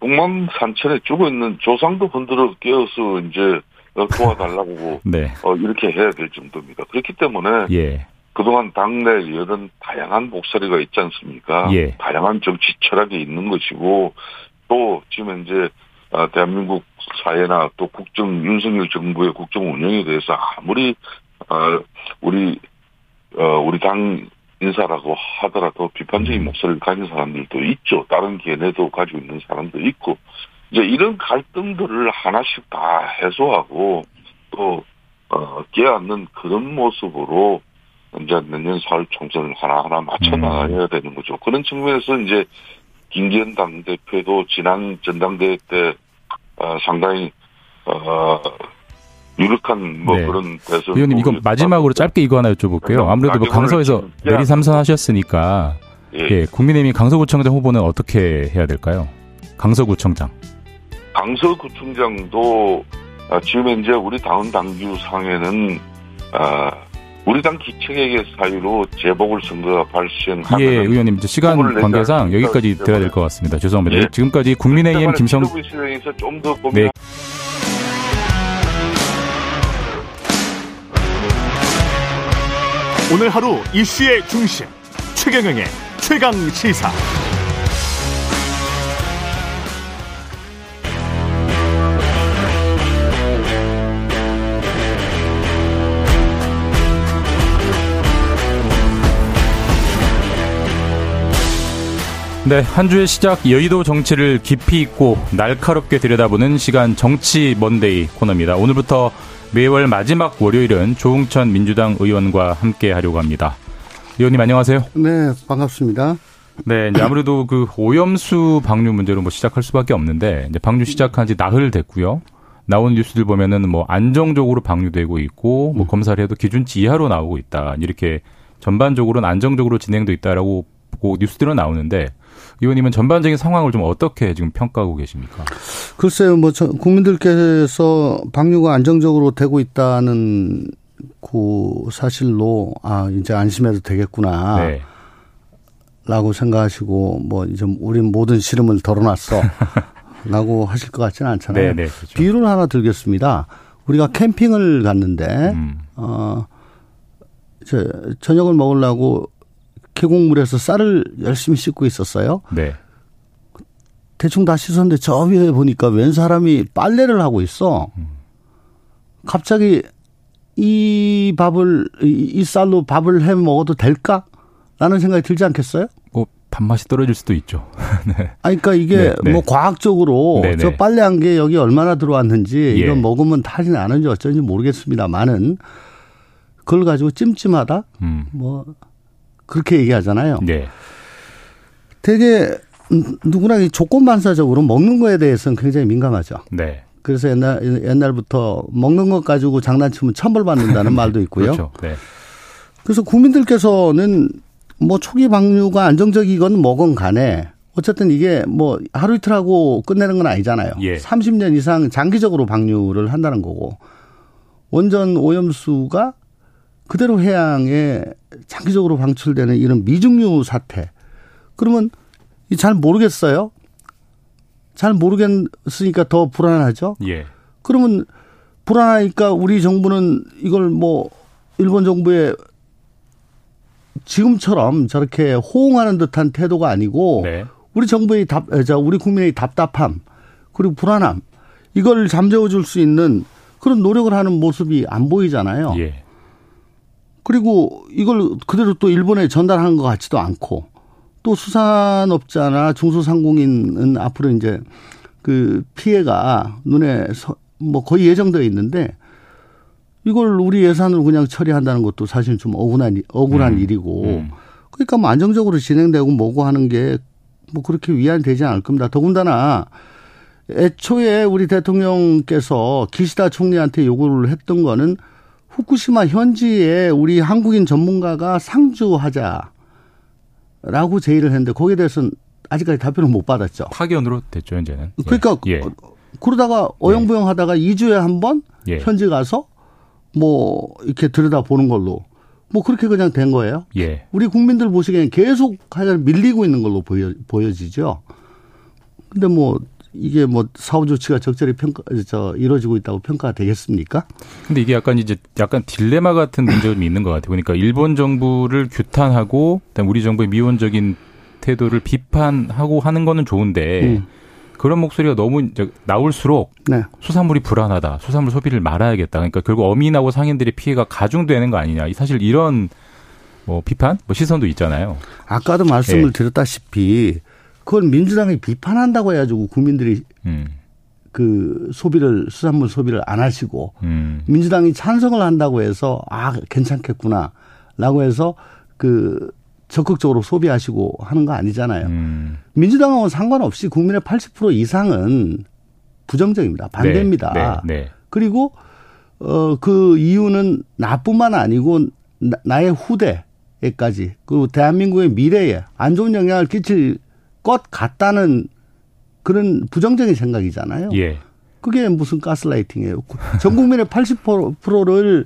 동망산천에 죽어 있는 조상도 흔들어 깨어서 이제 어, 도와달라고 네. 어, 이렇게 해야 될 정도입니다. 그렇기 때문에 예. 그동안 당내 여든 다양한 목소리가 있지 않습니까? 예. 다양한 정치 철학이 있는 것이고 또 지금 이제 어, 대한민국 사회나 또 국정 윤석열 정부의 국정 운영에 대해서 아무리 어, 우리 어, 우리 당 인사라고 하더라도 비판적인 목소리를 가진 사람들도 있죠. 다른 견해도 가지고 있는 사람도 있고 이제 이런 갈등들을 하나씩 다 해소하고 또 어, 깨닫는 그런 모습으로 이제 내년 4월 총선을 하나하나 맞춰 음. 나가야 되는 거죠. 그런 측면에서 이제 김기현 당대표도 지난 전당대회 때 어, 상당히 어, 유력한 뭐 네. 그런 대선 의원님 이거 후보였다. 마지막으로 짧게 이거 하나 여쭤볼게요. 아무래도 뭐 강서에서 지금 내리 삼선하셨으니까 예. 예, 국민의힘이 강서구청장 후보는 어떻게 해야 될까요? 강서구청장. 강서구청장도 아, 지금 현재 우리 당원 당규 상에는 아, 우리 당 기책에게 사유로 재보궐 선거가 발생하면 예, 의원님 이제 시간 관계상? 여기까지 들어야 될 것 같습니다. 죄송합니다. 예. 지금까지 국민의힘 김성 좀더 고민. 네. 오늘 하루 이슈의 중심 최경영의 최강 시사. 네, 한 주의 시작 여의도 정치를 깊이 있고 날카롭게 들여다보는 시간 정치 먼데이 코너입니다. 오늘부터 매월 마지막 월요일은 조웅천 민주당 의원과 함께 하려고 합니다. 의원님 안녕하세요. 네, 반갑습니다. 네, 이제 아무래도 그 오염수 방류 문제로 뭐 시작할 수밖에 없는데 이제 방류 시작한 지 나흘 됐고요. 나온 뉴스들 보면은 뭐 안정적으로 방류되고 있고 뭐 검사를 해도 기준치 이하로 나오고 있다. 이렇게 전반적으로는 안정적으로 진행돼 있다라고 보고 뉴스들은 나오는데 의원님은 전반적인 상황을 좀 어떻게 지금 평가하고 계십니까? 글쎄요, 뭐, 저, 국민들께서 방류가 안정적으로 되고 있다는 그 사실로, 아, 이제 안심해도 되겠구나. 네. 라고 생각하시고 뭐 이제 우린 모든 시름을 덜어놨어 라고 하실 것 같지는 않잖아요. 네, 네, 그렇죠. 비유를 하나 들겠습니다. 우리가 캠핑을 갔는데 음. 어, 저, 저녁을 먹으려고 계곡물에서 쌀을 열심히 씻고 있었어요. 네. 대충 다 씻었는데 저 위에 보니까 웬 사람이 빨래를 하고 있어. 갑자기 이 밥을, 이, 이 쌀로 밥을 해 먹어도 될까? 라는 생각이 들지 않겠어요? 뭐 밥맛이 떨어질 수도 있죠. 네. 아니, 그러니까 이게 네, 네. 뭐 과학적으로 네, 네. 저 빨래한 게 여기 얼마나 들어왔는지 예. 이거 먹으면 타진 않은지 어쩐지 모르겠습니다만은 그걸 가지고 찜찜하다? 음. 뭐 그렇게 얘기하잖아요. 네. 되게 음, 누구나 이 조건 반사적으로 먹는 거에 대해서는 굉장히 민감하죠. 네. 그래서 옛날 옛날부터 먹는 것 가지고 장난치면 천벌받는다는 말도 있고요. 그렇죠. 네. 그래서 국민들께서는 뭐 초기 방류가 안정적이건 뭐건 간에 어쨌든 이게 뭐 하루 이틀 하고 끝내는 건 아니잖아요. 예. 30년 이상 장기적으로 방류를 한다는 거고 원전 오염수가 그대로 해양에 장기적으로 방출되는 이런 미중류 사태. 그러면 이잘 모르겠어요. 잘 모르겠으니까 더 불안하죠. 예. 그러면 불안하니까 우리 정부는 이걸 뭐 일본 정부의 지금처럼 저렇게 호응하는 듯한 태도가 아니고 네. 우리 정부의 답, 저 우리 국민의 답답함 그리고 불안함 이걸 잠재워 줄 수 있는 그런 노력을 하는 모습이 안 보이잖아요. 예. 그리고 이걸 그대로 또 일본에 전달하는 것 같지도 않고 또 수산업자나 중소상공인은 앞으로 이제 그 피해가 눈에 서, 뭐 거의 예정되어 있는데 이걸 우리 예산으로 그냥 처리한다는 것도 사실 좀 억울한 억울한 음, 일이고 음. 그러니까 뭐 안정적으로 진행되고 뭐고 하는 게 뭐 그렇게 위안이 되지 않을 겁니다. 더군다나 애초에 우리 대통령께서 기시다 총리한테 요구를 했던 거는 후쿠시마 현지에 우리 한국인 전문가가 상주하자라고 제의를 했는데 거기에 대해서는 아직까지 답변을 못 받았죠. 파견으로 됐죠, 이제는. 예. 그러니까 예. 그러다가 어영부영 하다가 2주에 한번 예. 현지 가서 뭐 이렇게 들여다 보는 걸로 뭐 그렇게 그냥 된 거예요. 예. 우리 국민들 보시기에는 계속 하여간 밀리고 있는 걸로 보여, 보여지죠. 근데 뭐 이게 뭐 사후 조치가 적절히 평가, 저, 이루어지고 있다고 평가가 되겠습니까? 근데 이게 약간 이제 약간 딜레마 같은 문제가 좀 있는 것 같아요. 그러니까 일본 정부를 규탄하고 우리 정부의 미온적인 태도를 비판하고 하는 거는 좋은데 음. 그런 목소리가 너무 이제 나올수록 네. 수산물이 불안하다. 수산물 소비를 말아야겠다. 그러니까 결국 어민하고 상인들의 피해가 가중되는 거 아니냐. 사실 이런 뭐 비판, 뭐 시선도 있잖아요. 아까도 말씀을 예. 드렸다시피 그걸 민주당이 비판한다고 해가지고 국민들이 음, 그 소비를 수산물 소비를 안 하시고 음, 민주당이 찬성을 한다고 해서 아 괜찮겠구나라고 해서 그 적극적으로 소비하시고 하는 거 아니잖아요. 음. 민주당하고는 상관없이 국민의 80% 이상은 부정적입니다. 반대입니다. 네, 네, 그리고 어 그 이유는 나뿐만 아니고 나- 나의 후대에까지 그리고 대한민국의 미래에 안 좋은 영향을 끼칠 것 같다는 그런 부정적인 생각이잖아요. 네. 예. 그게 무슨 가스라이팅이에요. 전 국민의 80%를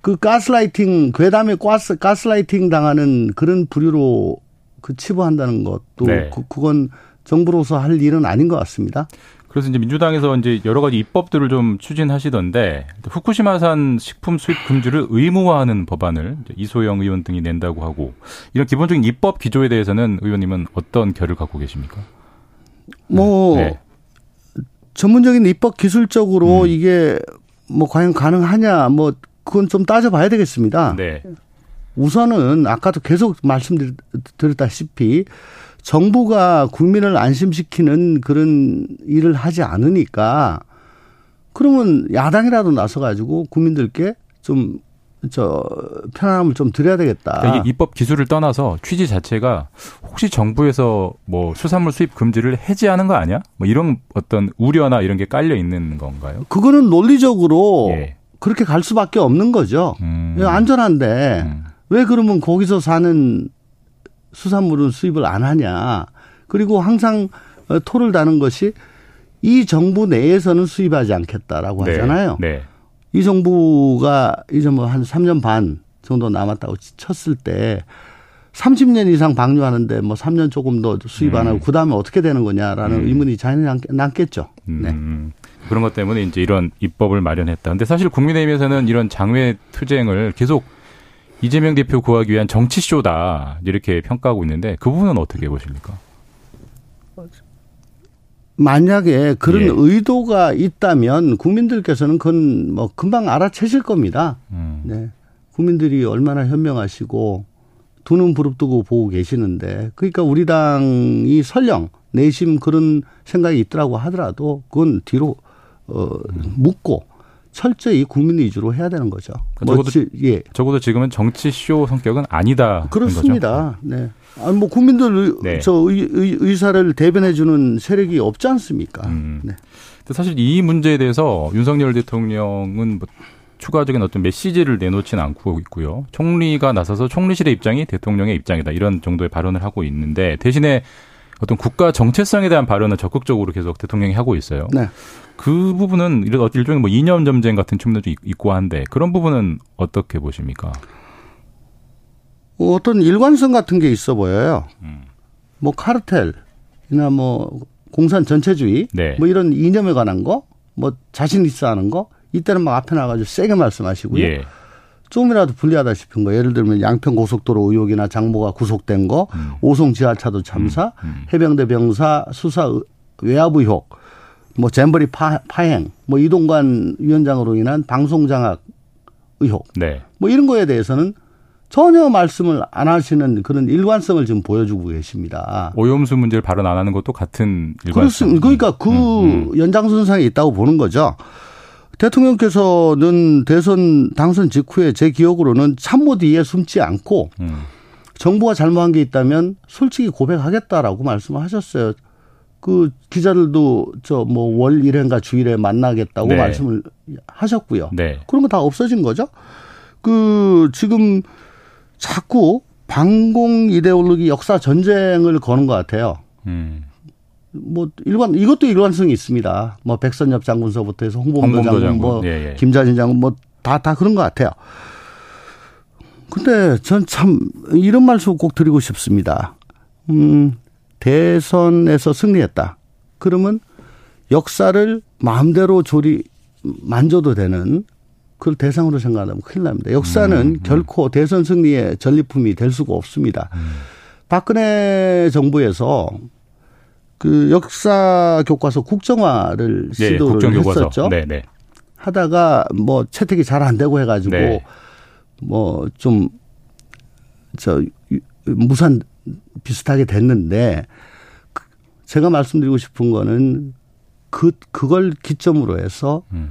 그 가스라이팅 괴담에 가스 가스라이팅 당하는 그런 부류로 그 치부한다는 것도 네. 그, 그건 정부로서 할 일은 아닌 것 같습니다. 그래서 이제 민주당에서 이제 여러 가지 입법들을 좀 추진하시던데 후쿠시마산 식품 수입 금지를 의무화하는 법안을 이소영 의원 등이 낸다고 하고 이런 기본적인 입법 기조에 대해서는 의원님은 어떤 결을 갖고 계십니까? 뭐 네. 전문적인 입법 기술적으로 음. 이게 뭐 과연 가능하냐 뭐 그건 좀 따져봐야 되겠습니다. 네. 우선은 아까도 계속 말씀드렸다시피 정부가 국민을 안심시키는 그런 일을 하지 않으니까 그러면 야당이라도 나서 가지고 국민들께 좀 저 편안함을 좀 드려야 되겠다. 그러니까 이게 입법 기술을 떠나서 취지 자체가 혹시 정부에서 뭐 수산물 수입 금지를 해제하는 거 아니야? 뭐 이런 어떤 우려나 이런 게 깔려 있는 건가요? 그거는 논리적으로 예. 그렇게 갈 수밖에 없는 거죠. 음. 예, 안전한데 음. 왜 그러면 거기서 사는 수산물은 수입을 안 하냐. 그리고 항상 어, 토를 다는 것이 이 정부 내에서는 수입하지 않겠다라고 네. 하잖아요. 네. 이 정부가 이제 뭐 한 3년 반 정도 남았다고 쳤을 때 30년 이상 방류하는데 뭐 3년 조금 더 수입 안 하고 음. 그 다음에 어떻게 되는 거냐라는 음. 의문이 자연히 남겠죠. 네. 음, 그런 것 때문에 이제 이런 입법을 마련했다. 근데 사실 국민의힘에서는 이런 장외 투쟁을 계속 이재명 대표 구하기 위한 정치쇼다 이렇게 평가하고 있는데 그 부분은 어떻게 보십니까? 만약에 그런 예. 의도가 있다면 국민들께서는 그건 뭐 금방 알아채실 겁니다. 음, 네. 국민들이 얼마나 현명하시고 두 눈 부릅뜨고 보고 계시는데 그러니까 우리 당이 설령 내심 그런 생각이 있더라고 하더라도 그건 뒤로 어 묻고 철저히 국민 위주로 해야 되는 거죠. 뭐 적어도 지- 예. 적어도 지금은 정치 쇼 성격은 아니다. 그렇습니다. 네. 아니 뭐 국민들 의, 네. 저 의, 의, 의 사를 대변해 주는 세력이 없지 않습니까? 음. 네. 근데 사실 이 문제에 대해서 윤석열 대통령은 뭐 추가적인 어떤 메시지를 내놓지는 않고 있고요. 총리가 나서서 총리실의 입장이 대통령의 입장이다 이런 정도의 발언을 하고 있는데 대신에 어떤 국가 정체성에 대한 발언을 적극적으로 계속 대통령이 하고 있어요. 네. 그 부분은 이런 일종의 뭐 이념 점쟁 같은 측면도 있- 있고 한데 그런 부분은 어떻게 보십니까? 어떤 일관성 같은 게 있어 보여요. 음. 뭐 카르텔이나 뭐 공산 전체주의 네. 뭐 이런 이념에 관한 거 뭐 자신 있어 하는 거 이때는 막 앞에 나가지고 세게 말씀하시고요. 예. 조금이라도 불리하다 싶은 거 예를 들면 양평 고속도로 의혹이나 장모가 구속된 거 음. 오송 지하차도 참사 음. 해병대 병사 수사 의- 외압 의혹 뭐 잼버리 파, 파행 뭐 이동관 위원장으로 인한 방송 장악 의혹 네. 뭐 이런 거에 대해서는 전혀 말씀을 안 하시는 그런 일관성을 지금 보여주고 계십니다. 오염수 문제를 발언 안 하는 것도 같은 일관. 그렇습니다. 그러니까 그 음, 연장선상에 있다고 보는 거죠. 대통령께서는 대선 당선 직후에 제 기억으로는 참모 뒤에 숨지 않고 음. 정부가 잘못한 게 있다면 솔직히 고백하겠다라고 말씀을 하셨어요. 그 기자들도 저 뭐월 1회인가 주일에 만나겠다고 네. 말씀을 하셨고요. 네. 그런 거 다 없어진 거죠. 그 지금 자꾸 반공 이데올로기 역사 전쟁을 거는 것 같아요. 음. 뭐 일관 이것도 일관성이 있습니다. 뭐 백선엽 장군서부터 해서 홍범도, 홍범도 장군, 장군. 뭐 예, 예. 김자진 장군 뭐다다 그런 것 같아요. 근데 전 참 이런 말씀 꼭 드리고 싶습니다. 음, 대선에서 승리했다. 그러면 역사를 마음대로 조리 만져도 되는 그걸 대상으로 생각하면 큰일 납니다. 역사는 음, 결코 대선 승리의 전리품이 될 수가 없습니다. 음. 박근혜 정부에서 그 역사 교과서 국정화를 예, 시도를 국정교과서. 했었죠. 네, 네. 하다가 뭐 채택이 잘 안 되고 해가지고 네. 뭐좀 저 무산 비슷하게 됐는데 그- 제가 말씀드리고 싶은 거는 그 그걸 기점으로 해서 음.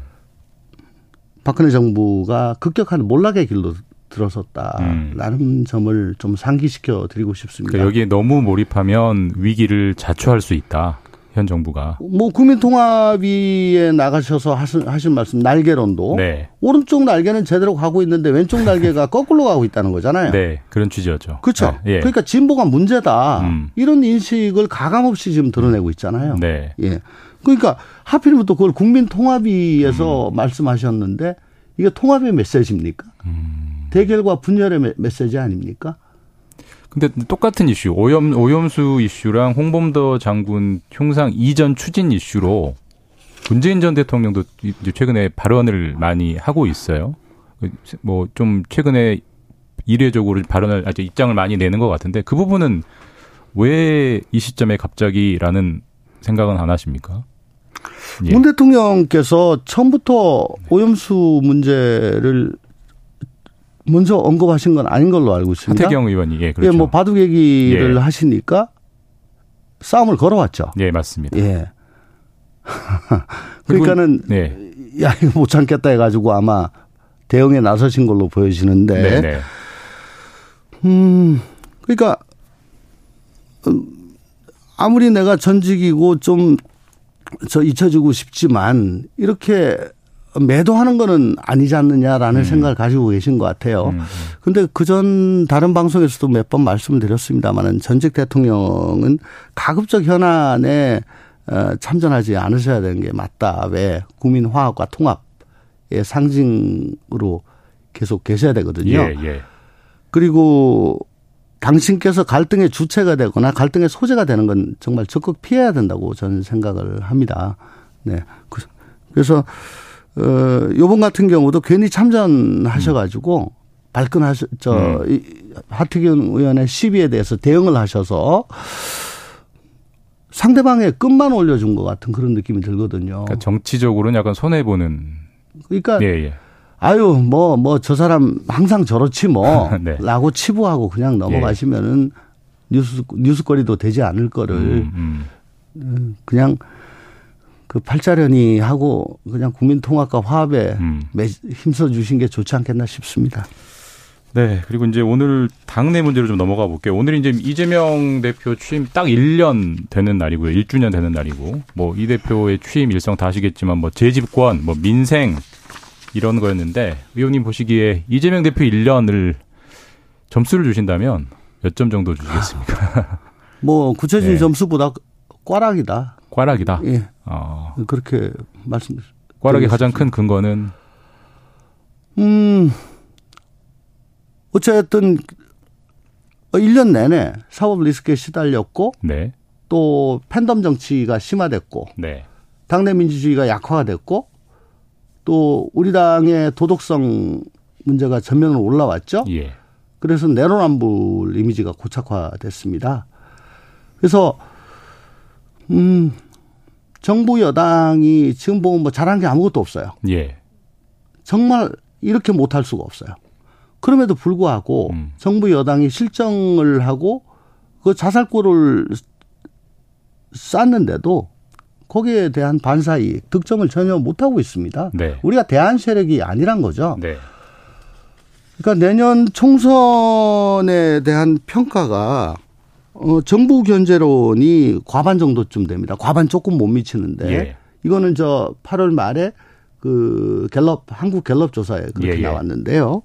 박근혜 정부가 급격한 몰락의 길로 들어섰다라는 점을 좀 상기시켜 드리고 싶습니다. 음. 그러니까 여기에 너무 몰입하면 위기를 자초할 수 있다. 현 정부가. 뭐 국민통합위에 나가셔서 하신, 하신 말씀 날개론도 네. 오른쪽 날개는 제대로 가고 있는데 왼쪽 날개가 거꾸로 가고 있다는 거잖아요. 네. 그런 취지였죠. 그렇죠. 네. 예. 그러니까 진보가 문제다. 음. 이런 인식을 가감없이 지금 드러내고 있잖아요. 네. 예. 그러니까 하필이면 또 그걸 국민통합위에서 음. 말씀하셨는데 이게 통합의 메시지입니까? 음. 대결과 분열의 메- 메시지 아닙니까? 근데 똑같은 이슈, 오염, 오염수 이슈랑 홍범도 장군 흉상 이전 추진 이슈로 문재인 전 대통령도 이제 최근에 발언을 많이 하고 있어요. 뭐 좀 최근에 이례적으로 발언을 아주 입장을 많이 내는 것 같은데 그 부분은 왜 이 시점에 갑자기라는 생각은 안 하십니까? 예. 문 대통령께서 처음부터 오염수 문제를 먼저 언급하신 건 아닌 걸로 알고 있습니다. 하태경 의원이 예 그렇죠. 예, 뭐 바둑 얘기를 예. 하시니까 싸움을 걸어왔죠. 예 맞습니다. 예. 그러니까는 네. 야 이거 못 참겠다 해가지고 아마 대응에 나서신 걸로 보여지는데, 네. 네. 음, 그러니까 음, 아무리 내가 전직이고 좀 저 잊혀지고 싶지만 이렇게 매도하는 거는 아니지 않느냐라는 생각을 가지고 계신 것 같아요. 음, 음. 근데 그전 다른 방송에서도 몇 번 말씀을 드렸습니다만은 전직 대통령은 가급적 현안에 어, 참전하지 않으셔야 되는 게 맞다. 왜 국민 화합과 통합의 상징으로 계속 계셔야 되거든요. 예, 예. 그리고 당신께서 갈등의 주체가 되거나 갈등의 소재가 되는 건 정말 적극 피해야 된다고 저는 생각을 합니다. 네. 그- 그래서 어 요번 같은 경우도 괜히 참전하셔 가지고 발끈하셔 저 이, 하태경 의원의 시비에 대해서 대응을 하셔서 상대방의 끝만 올려준 것 같은 그런 느낌이 들거든요. 그러니까 정치적으로는 약간 손해 보는. 그러니까 예, 예. 아유 뭐 뭐 저 사람 항상 저렇지 뭐 네. 라고 치부하고 그냥 넘어가시면은 뉴스 뉴스거리도 되지 않을 거를 음, 음, 그냥 그 팔자련이 하고 그냥 국민 통합과 화합에 음. 매- 힘써 주신 게 좋지 않겠나 싶습니다. 네. 그리고 이제 오늘 당내 문제로 좀 넘어가 볼게요. 오늘 이제 이재명 대표 취임 딱 1년 되는 날이고요. 1주년 되는 날이고, 뭐 이 대표의 취임 일성 다 아시겠지만 뭐 재집권, 뭐 민생 이런 거였는데 의원님 보시기에 이재명 대표 1년을 점수를 주신다면 몇 점 정도 주시겠습니까? 뭐 구체적인 네. 점수보다 꽈락이다. 꽈락이다. 예, 어, 그렇게 말씀. 꽈락의 가장 큰 근거는 음, 어쨌든 1년 내내 사법 리스크에 시달렸고 네, 또 팬덤 정치가 심화됐고 네, 당내 민주주의가 약화가 됐고 또 우리 당의 도덕성 문제가 전면으로 올라왔죠. 예, 그래서 내로남불 이미지가 고착화됐습니다. 그래서 음 정부 여당이 지금 보면 뭐 잘한 게 아무것도 없어요. 예, 정말 이렇게 못할 수가 없어요. 그럼에도 불구하고 음. 정부 여당이 실정을 하고 그 자살골을 쌓는데도 거기에 대한 반사 이익, 득점을 전혀 못하고 있습니다. 네. 우리가 대한 세력이 아니란 거죠. 네, 그러니까 내년 총선에 대한 평가가 어, 정부 견제론이 과반 정도쯤 됩니다. 과반 조금 못 미치는데 예. 이거는 저 8월 말에 그 갤럽 한국 갤럽 조사에 그렇게 예, 예. 나왔는데요.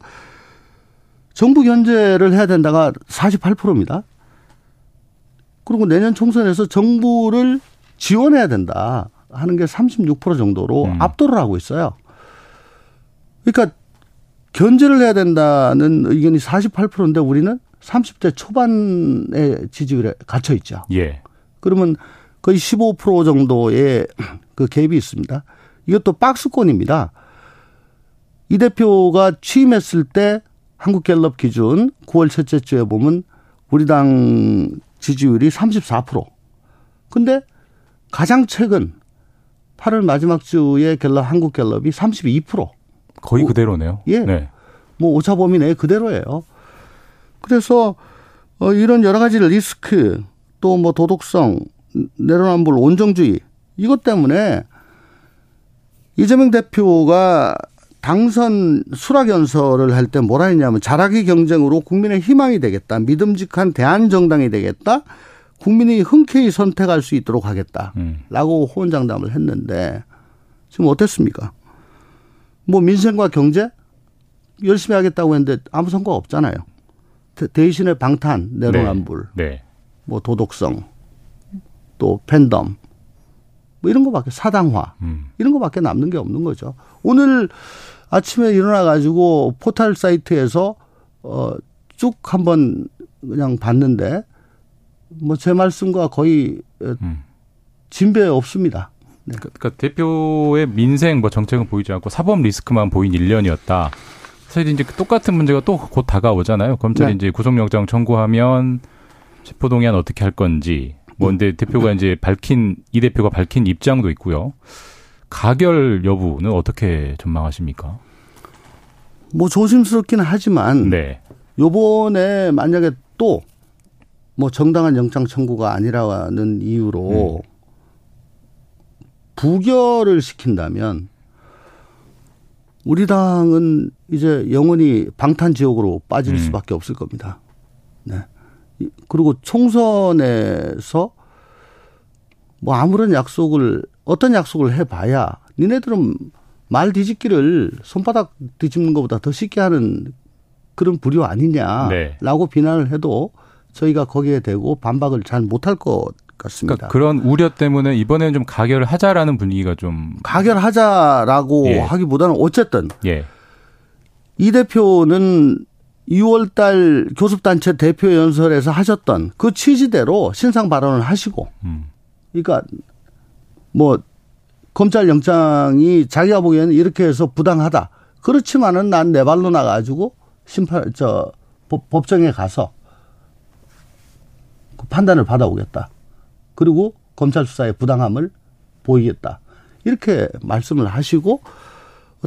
정부 견제를 해야 된다가 48%입니다. 그리고 내년 총선에서 정부를 지원해야 된다 하는 게 36% 정도로 음. 압도를 하고 있어요. 그러니까 견제를 해야 된다는 의견이 48%인데 우리는 30대 초반의 지지율에 갇혀 있죠. 예, 그러면 거의 15% 정도의 그 갭이 있습니다. 이것도 박스권입니다. 이 대표가 취임했을 때 한국갤럽 기준 9월 첫째 주에 보면 우리 당 지지율이 34%. 근데 가장 최근 8월 마지막 주에 갤럽 한국갤럽이 32%. 거의 오, 그대로네요. 예. 네, 뭐 오차 범위 내에 그대로예요. 그래서 어 이런 여러 가지 리스크 또 뭐 도덕성 내로남불 온정주의 이것 때문에 이재명 대표가 당선 수락 연설을 할 때 뭐라 했냐면 자라기 경쟁으로 국민의 희망이 되겠다. 믿음직한 대안 정당이 되겠다. 국민이 흔쾌히 선택할 수 있도록 하겠다. 음. 라고 호언장담을 했는데 지금 어땠습니까? 뭐 민생과 경제 열심히 하겠다고 했는데 아무 성과 없잖아요. 대- 대신에 방탄, 내로남불, 네, 뭐 도덕성, 또 팬덤, 뭐 이런 거밖에 사당화 음, 이런 거밖에 남는 게 없는 거죠. 오늘 아침에 일어나 가지고 포털 사이트에서 어쭉 한번 그냥 봤는데 뭐 제 말씀과 거의 어, 음. 진배 없습니다. 네. 그러니까 대표의 민생 뭐 정책은 보이지 않고 사법 리스크만 보인 1년이었다. 사실 이제 그 똑같은 문제가 또 곧 다가오잖아요. 검찰이 네. 이제 구속영장 청구하면 체포동의안 어떻게 할 건지. 뭐 근데 대표가 이제 밝힌 이 대표가 밝힌 입장도 있고요. 가결 여부는 어떻게 전망하십니까? 뭐 조심스럽기는 하지만 네. 요번에 만약에 또 뭐 정당한 영장 청구가 아니라는 이유로 부결을 시킨다면 우리 당은 이제 영원히 방탄 지옥으로 빠질 음. 수밖에 없을 겁니다. 네. 이- 그리고 총선에서 뭐 아무런 약속을 어떤 약속을 해봐야 니네들은 말 뒤집기를 손바닥 뒤집는 것보다 더 쉽게 하는 그런 부류 아니냐라고 네. 비난을 해도 저희가 거기에 대고 반박을 잘 못할 것 같습니다. 그러니까 그런 우려 때문에 이번에는 좀 가결을 하자라는 분위기가 좀 가결하자라고 예. 하기보다는 어쨌든 예. 이 대표는 2월 달 교섭단체 대표 연설에서 하셨던 그 취지대로 신상 발언을 하시고, 음. 그러니까 뭐 검찰 영장이 자기가 보기에는 이렇게 해서 부당하다. 그렇지만은 난 내 발로 나가지고 심판 저 법, 법정에 가서 그 판단을 받아오겠다. 그리고 검찰 수사의 부당함을 보이겠다. 이렇게 말씀을 하시고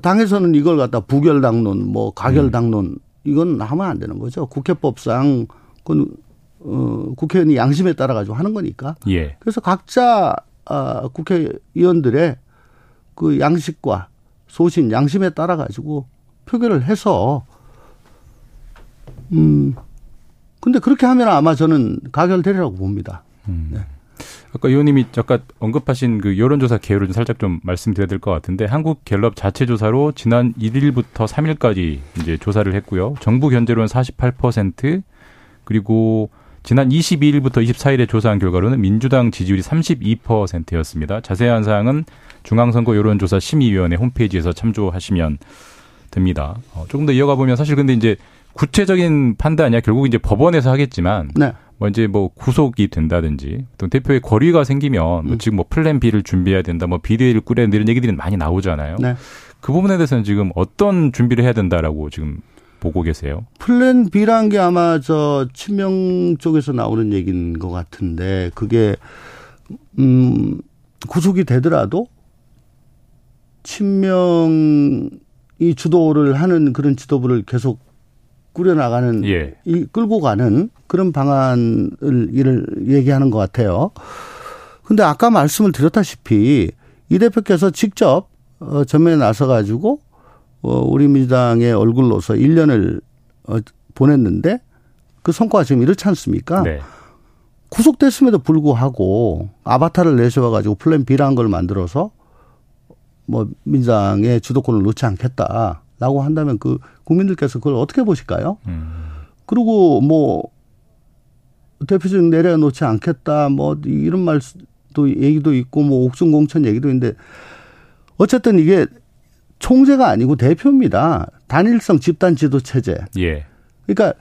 당에서는 이걸 갖다 부결당론, 뭐 가결당론 이건 하면 안 되는 거죠. 국회법상 그건 어, 국회의원이 양심에 따라 가지고 하는 거니까. 예. 그래서 각자 아, 국회의원들의 그 양식과 소신, 양심에 따라 가지고 표결을 해서 음 근데 그렇게 하면 아마 저는 가결되리라고 봅니다. 네. 아까 의원님이 잠깐 언급하신 그 여론조사 개요를 좀 살짝 좀 말씀드려야 될 것 같은데 한국 갤럽 자체 조사로 지난 1일부터 3일까지 이제 조사를 했고요. 정부 견제로는 48% 그리고 지난 22일부터 24일에 조사한 결과로는 민주당 지지율이 32%였습니다. 자세한 사항은 중앙선거 여론조사 심의위원회 홈페이지에서 참조하시면 됩니다. 어, 조금 더 이어가 보면 사실 근데 이제 구체적인 판단이야 결국 이제 법원에서 하겠지만 네. 뭐 이제 뭐 구속이 된다든지 또 대표의 궐위가 생기면 뭐 음. 지금 뭐 plan B를 준비해야 된다, 뭐 비대위를 꾸려야 된다 이런 얘기들이 많이 나오잖아요. 네. 그 부분에 대해서는 지금 어떤 준비를 해야 된다라고 지금 보고 계세요? plan B란 게 아마 저 친명 쪽에서 나오는 얘기인 것 같은데 그게 음 구속이 되더라도 친명이 주도를 하는 그런 지도부를 계속 꾸려나가는 예. 이 끌고 가는 그런 방안을 이를 얘기하는 것 같아요. 근데 아까 말씀을 드렸다시피 이 대표께서 직접 어 전면에 나서 가지고 어 우리 민주당의 얼굴로서 1년을 어 보냈는데 그 성과가 지금 이렇지 않습니까? 네. 구속됐음에도 불구하고 아바타를 내세워 가지고 플랜 B라는 걸 만들어서 뭐 민주당의 주도권을 놓지 않겠다 라고 한다면 그 국민들께서 그걸 어떻게 보실까요? 음. 그리고 뭐 대표적 내려놓지 않겠다 뭐 이런 말도 얘기도 있고 뭐 옥중 공천 얘기도 있는데 어쨌든 이게 총재가 아니고 대표입니다. 단일성 집단 지도 체제. 예. 그러니까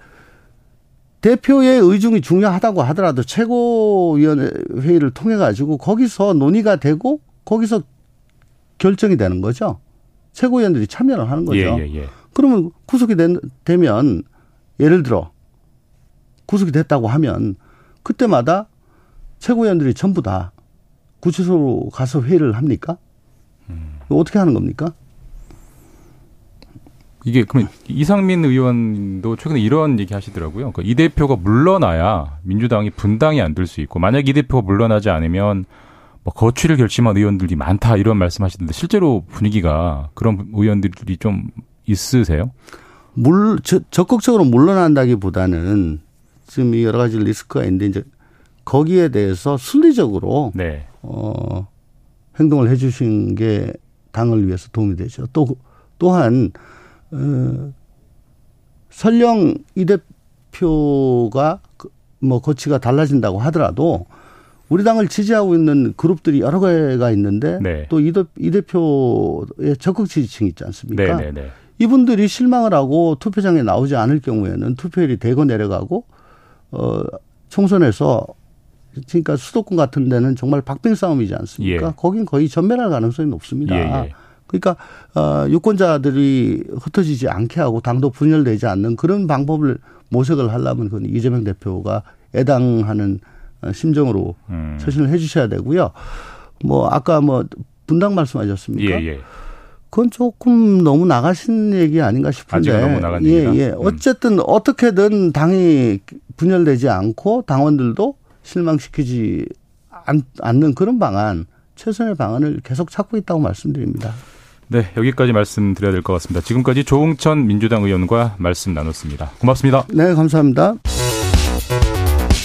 대표의 의중이 중요하다고 하더라도 최고위원회 회의를 통해 가지고 거기서 논의가 되고 거기서 결정이 되는 거죠. 최고위원들이 참여를 하는 거죠. 예, 예, 예. 그러면 구속이 된, 되면 예를 들어 구속이 됐다고 하면 그때마다 최고위원들이 전부 다 구치소로 가서 회의를 합니까? 어떻게 하는 겁니까? 이게 그러면 이상민 의원도 최근에 이런 얘기 하시더라고요. 그러니까 이 대표가 물러나야 민주당이 분당이 안 될 수 있고 만약 이 대표가 물러나지 않으면 뭐 거취를 결심한 의원들이 많다 이런 말씀하시던데 실제로 분위기가 그런 의원들이 좀 있으세요? 물 저- 적극적으로 물러난다기보다는 지금 이 여러 가지 리스크가 있는데 이제 거기에 대해서 순리적으로 네. 어 행동을 해 주신 게 당을 위해서 도움이 되죠. 또 또한 어 설령 이 대표가 그- 뭐 거치가 달라진다고 하더라도 우리 당을 지지하고 있는 그룹들이 여러 개가 있는데 네. 또이 대표의 적극 지지층이 있지 않습니까? 네, 네, 네. 이분들이 실망을 하고 투표장에 나오지 않을 경우에는 투표율이 대거 내려가고 어 총선에서 그러니까 수도권 같은 데는 정말 박빙 싸움이지 않습니까? 예. 거긴 거의 전멸할 가능성이 높습니다. 예, 예. 그러니까 어 유권자들이 흩어지지 않게 하고 당도 분열되지 않는 그런 방법을 모색을 하려면 그건 이재명 대표가 애당하는 어, 심정으로 음. 처신을 해 주셔야 되고요. 뭐 아까 뭐 분당 말씀하셨습니까? 예, 예. 그건 조금 너무 나가신 얘기 아닌가 싶은데. 예? 예. 음. 어쨌든 어떻게든 당이 분열되지 않고 당원들도 실망시키지 않, 않는 그런 방안, 최선의 방안을 계속 찾고 있다고 말씀드립니다. 네, 여기까지 말씀드려야 될 것 같습니다. 지금까지 조웅천 민주당 의원과 말씀 나눴습니다. 고맙습니다. 네, 감사합니다.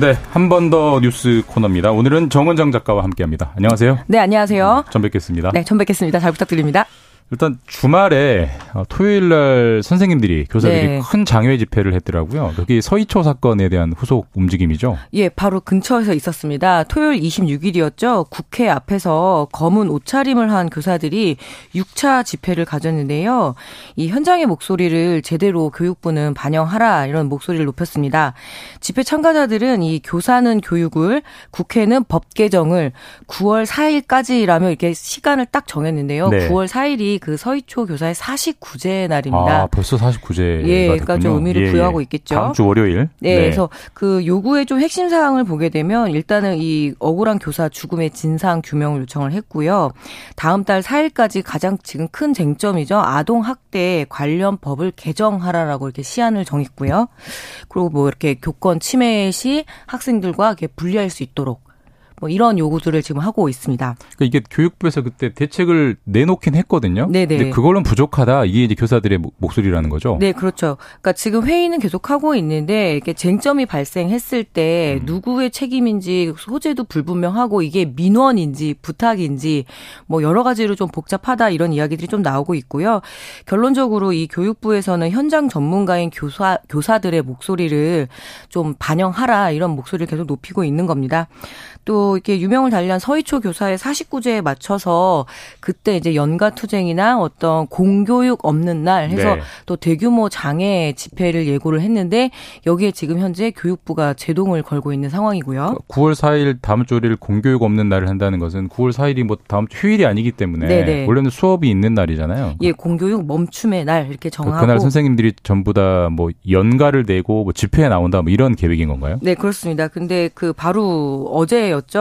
네, 한 번 더 뉴스 코너입니다. 오늘은 정원장 작가와 함께합니다. 안녕하세요. 네, 안녕하세요. 전 뵙겠습니다. 네, 전 뵙겠습니다. 잘 부탁드립니다. 일단 주말에 어, 토요일 날 선생님들이 교사들이 네. 큰 장외 집회를 했더라고요. 그게 서희초 사건에 대한 후속 움직임이죠. 예, 바로 근처에서 있었습니다. 토요일 26일이었죠. 국회 앞에서 검은 옷차림을 한 교사들이 6차 집회를 가졌는데요. 이 현장의 목소리를 제대로 교육부는 반영하라 이런 목소리를 높였습니다. 집회 참가자들은 이 교사는 교육을 국회는 법 개정을 9월 4일까지라며 이렇게 시간을 딱 정했는데요. 네. 9월 4일이 그 서희초 교사의 49제 날입니다. 아, 벌써 49제. 예, 그러니까 좀 의미를 부여하고 있겠죠. 다음 주 월요일. 네, 그래서 그 요구의 좀 핵심 사항을 보게 되면 일단은 이 억울한 교사 죽음의 진상 규명을 요청을 했고요. 다음 달 4일까지 가장 지금 큰 쟁점이죠. 아동 학대 관련 법을 개정하라라고 이렇게 시한을 정했고요. 그리고 뭐 이렇게 교권 침해 시 학생들과 이렇게 분리할 수 있도록 뭐 이런 요구들을 지금 하고 있습니다. 그러니까 이게 교육부에서 그때 대책을 내놓긴 했거든요. 네네. 근데 그걸로는 부족하다. 이게 이제 교사들의 목- 목소리라는 거죠. 네, 그렇죠. 그러니까 지금 회의는 계속 하고 있는데 이게 쟁점이 발생했을 때 음. 누구의 책임인지 소재도 불분명하고 이게 민원인지 부탁인지 뭐 여러 가지로 좀 복잡하다 이런 이야기들이 좀 나오고 있고요. 결론적으로 이 교육부에서는 현장 전문가인 교사 교사들의 목소리를 좀 반영하라 이런 목소리를 계속 높이고 있는 겁니다. 또 이렇게 유명을 달리한 서희초 교사의 49제에 맞춰서 그때 이제 연가 투쟁이나 어떤 공교육 없는 날 해서 네. 또 대규모 장애 집회를 예고를 했는데 여기에 지금 현재 교육부가 제동을 걸고 있는 상황이고요. 9월 4일 다음 주 월요일 공교육 없는 날을 한다는 것은 9월 4일이 뭐 다음 주 휴일이 아니기 때문에 네네. 원래는 수업이 있는 날이잖아요. 예, 공교육 멈춤의 날 이렇게 그- 정하고 그날 선생님들이 전부 다 뭐 연가를 내고 뭐 집회에 나온다 뭐 이런 계획인 건가요? 네, 그렇습니다. 근데 그 바로 어제였죠.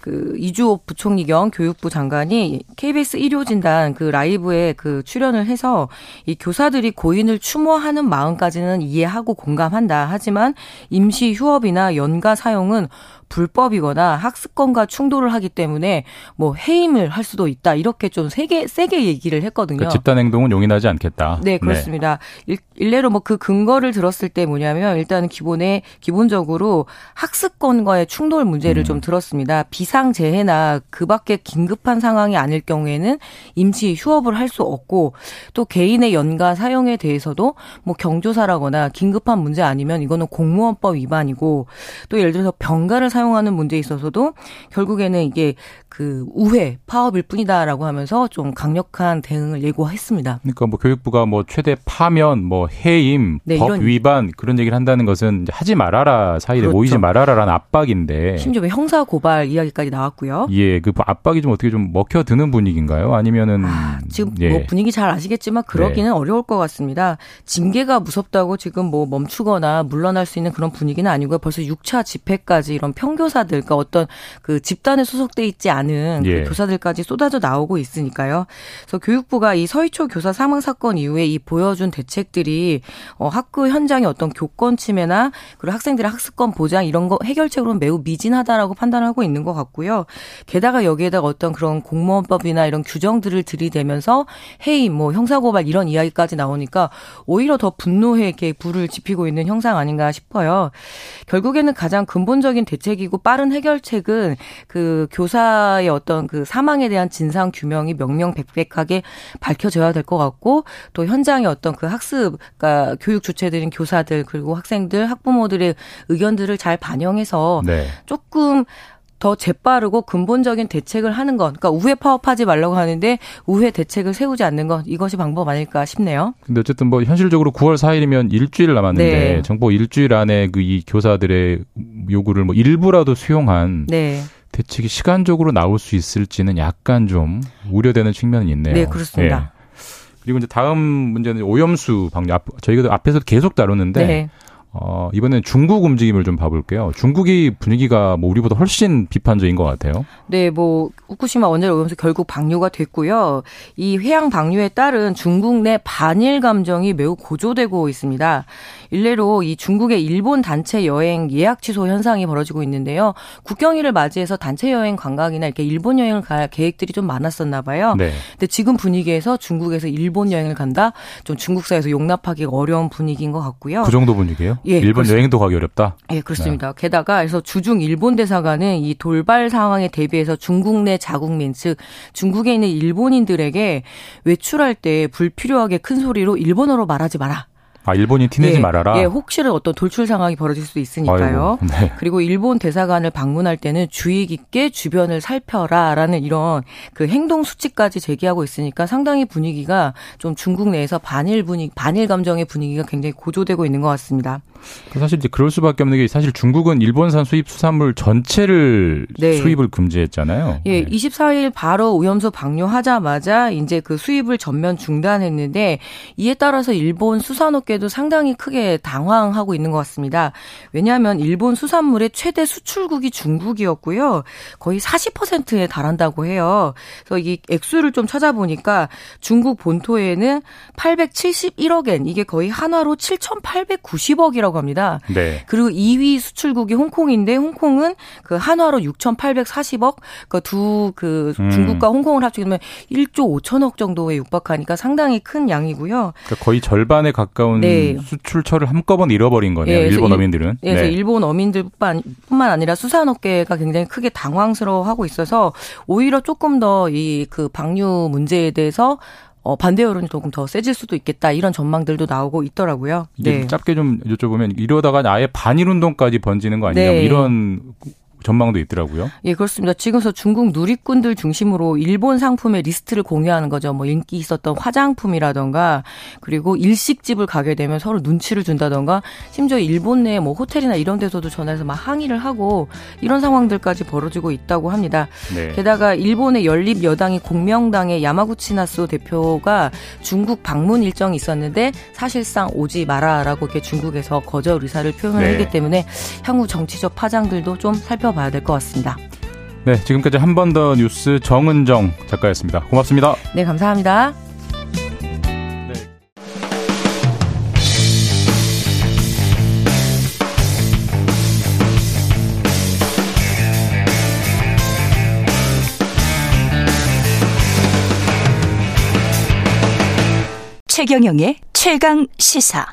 그 이주호 부총리 겸 교육부 장관이 KBS 일요 진단 그 라이브에 그 출연을 해서 이 교사들이 고인을 추모하는 마음까지는 이해하고 공감한다. 하지만 임시 휴업이나 연가 사용은 불법이거나 학습권과 충돌을 하기 때문에 뭐 해임을 할 수도 있다. 이렇게 좀 세게 세게 얘기를 했거든요. 그 집단 행동은 용인하지 않겠다. 네, 그렇습니다. 일, 일례로 뭐 그 근거를 들었을 때 뭐냐면 일단은 기본에 기본적으로 학습권과의 충돌 문제를 음. 좀 들었습니다. 비상 재해나 그밖에 긴급한 상황이 아닐 경우에는 임시 휴업을 할 수 없고 또 개인의 연가 사용에 대해서도 뭐 경조사라거나 긴급한 문제 아니면 이거는 공무원법 위반이고 또 예를 들어서 병가를 사용 하는 문제에 있어서도 결국에는 이게 그 우회 파업일 뿐이다라고 하면서 좀 강력한 대응을 예고했습니다. 그러니까 뭐 교육부가 뭐 최대 파면, 뭐 해임, 네, 법 이런- 위반 그런 얘기를 한다는 것은 하지 말아라 사이에 그렇죠. 모이지 말아라라는 압박인데. 심지어 뭐 형사 고발 이야기까지 나왔고요. 예, 그 압박이 좀 어떻게 좀 먹혀드는 분위기인가요? 아니면은 지금 예. 뭐 분위기 잘 아시겠지만 그러기는 어려울 것 같습니다. 징계가 무섭다고 지금 뭐 멈추거나 물러날 수 있는 그런 분위기는 아니고요. 벌써 6차 집회까지 이런 평 교사들, 그러니까 어떤 그 집단에 소속돼 있지 않은 예. 그 교사들까지 쏟아져 나오고 있으니까요. 그래서 교육부가 이 서희초 교사 사망 사건 이후에 이 보여준 대책들이 어, 학교 현장의 어떤 교권 침해나 그리고 학생들의 학습권 보장 이런 거 해결책으로는 매우 미진하다라고 판단하고 있는 것 같고요. 게다가 여기에다가 어떤 그런 공무원법이나 이런 규정들을 들이대면서 해임, 뭐 형사고발 이런 이야기까지 나오니까 오히려 더 분노에 이렇게 불을 지피고 있는 형상 아닌가 싶어요. 결국에는 가장 근본적인 대책이 고 빠른 해결책은 그 교사의 어떤 그 사망에 대한 진상 규명이 명명백백하게 밝혀져야 될 것 같고 또 현장의 어떤 그 학습, 그러니까 교육 주체들인 교사들 그리고 학생들, 학부모들의 의견들을 잘 반영해서 네. 조금 더 재빠르고 근본적인 대책을 하는 것. 그러니까 우회 파업하지 말라고 하는데 우회 대책을 세우지 않는 것. 이것이 방법 아닐까 싶네요. 근데 어쨌든 뭐 현실적으로 9월 4일이면 일주일 남았는데 네. 정부 일주일 안에 그 이 교사들의 요구를 뭐 일부라도 수용한 네. 대책이 시간적으로 나올 수 있을지는 약간 좀 우려되는 측면은 있네요. 네, 그렇습니다. 예. 그리고 이제 다음 문제는 오염수 방류. 앞- 저희가 앞에서 계속 다루는데 네. 어, 이번엔 중국 움직임을 좀 봐볼게요. 중국이 분위기가 뭐 우리보다 훨씬 비판적인 것 같아요. 네, 뭐 후쿠시마 원자력 오염수 결국 방류가 됐고요. 이 해양 방류에 따른 중국 내 반일 감정이 매우 고조되고 있습니다. 일례로 이 중국의 일본 단체 여행 예약 취소 현상이 벌어지고 있는데요. 국경일을 맞이해서 단체 여행 관광이나 이렇게 일본 여행을 갈 계획들이 좀 많았었나 봐요. 네. 근데 지금 분위기에서 중국에서 일본 여행을 간다? 좀 중국 사회에서 용납하기 어려운 분위기인 것 같고요. 그 정도 분위기예요? 예, 일본 그렇습니다. 여행도 가기 어렵다. 예, 그렇습니다. 네. 게다가 그래서 주중 일본 대사관은 이 돌발 상황에 대비해서 중국 내 자국민 즉 중국에 있는 일본인들에게 외출할 때 불필요하게 큰 소리로 일본어로 말하지 마라. 아, 일본인 티내지 예, 말아라. 예, 혹시라도 어떤 돌출 상황이 벌어질 수도 있으니까요. 아이고, 네. 그리고 일본 대사관을 방문할 때는 주의 깊게 주변을 살펴라라는 이런 그 행동 수칙까지 제기하고 있으니까 상당히 분위기가 좀 중국 내에서 반일 분위기, 반일 감정의 분위기가 굉장히 고조되고 있는 것 같습니다. 그 사실 이제 그럴 수밖에 없는 게 사실 중국은 일본산 수입 수산물 전체를 네. 수입을 금지했잖아요. 예, 네. 24일 바로 오염수 방류하자마자 이제 그 수입을 전면 중단했는데 이에 따라서 일본 수산업계도 상당히 크게 당황하고 있는 것 같습니다. 왜냐하면 일본 수산물의 최대 수출국이 중국이었고요. 거의 40%에 달한다고 해요. 그래서 이 액수를 좀 찾아보니까 중국 본토에는 871억 엔 이게 거의 한화로 7,890억이라고 있다고 합니다. 네. 그리고 2위 수출국이 홍콩인데 홍콩은 그 한화로 6,840억, 그 두그 그 음. 중국과 홍콩을 합치면 1조 5천억 정도에 육박하니까 상당히 큰 양이고요. 그러니까 거의 절반에 가까운 네. 수출처를 한꺼번에 잃어버린 거네요. 네, 일본 어민들은. 네, 그래서 네. 일본 어민들뿐만 뿐만 아니라 수산업계가 굉장히 크게 당황스러워하고 있어서 오히려 조금 더 이 그 방류 문제에 대해서 어, 반대 여론이 조금 더 세질 수도 있겠다 이런 전망들도 나오고 있더라고요. 네. 짧게 좀 여쭤보면 이러다가 아예 반일 운동까지 번지는 거 아니냐 뭐 네. 이런 전망도 있더라고요. 예, 그렇습니다. 지금서 중국 누리꾼들 중심으로 일본 상품의 리스트를 공유하는 거죠. 뭐 인기 있었던 화장품이라던가 그리고 일식집을 가게 되면 서로 눈치를 준다던가 심지어 일본 내 뭐 호텔이나 이런 데서도 전화해서 막 항의를 하고 이런 상황들까지 벌어지고 있다고 합니다. 네. 게다가 일본의 연립 여당이 공명당의 야마구치 나스 대표가 중국 방문 일정이 있었는데 사실상 오지 마라라고 이렇게 중국에서 거절 의사를 표현을 네. 했기 때문에 향후 정치적 파장들도 좀 살펴 살펴봐야 될 것 같습니다. 네, 지금까지 한 번 더 뉴스 정은정 작가였습니다. 고맙습니다. 네, 감사합니다. 최경영의 최강 시사.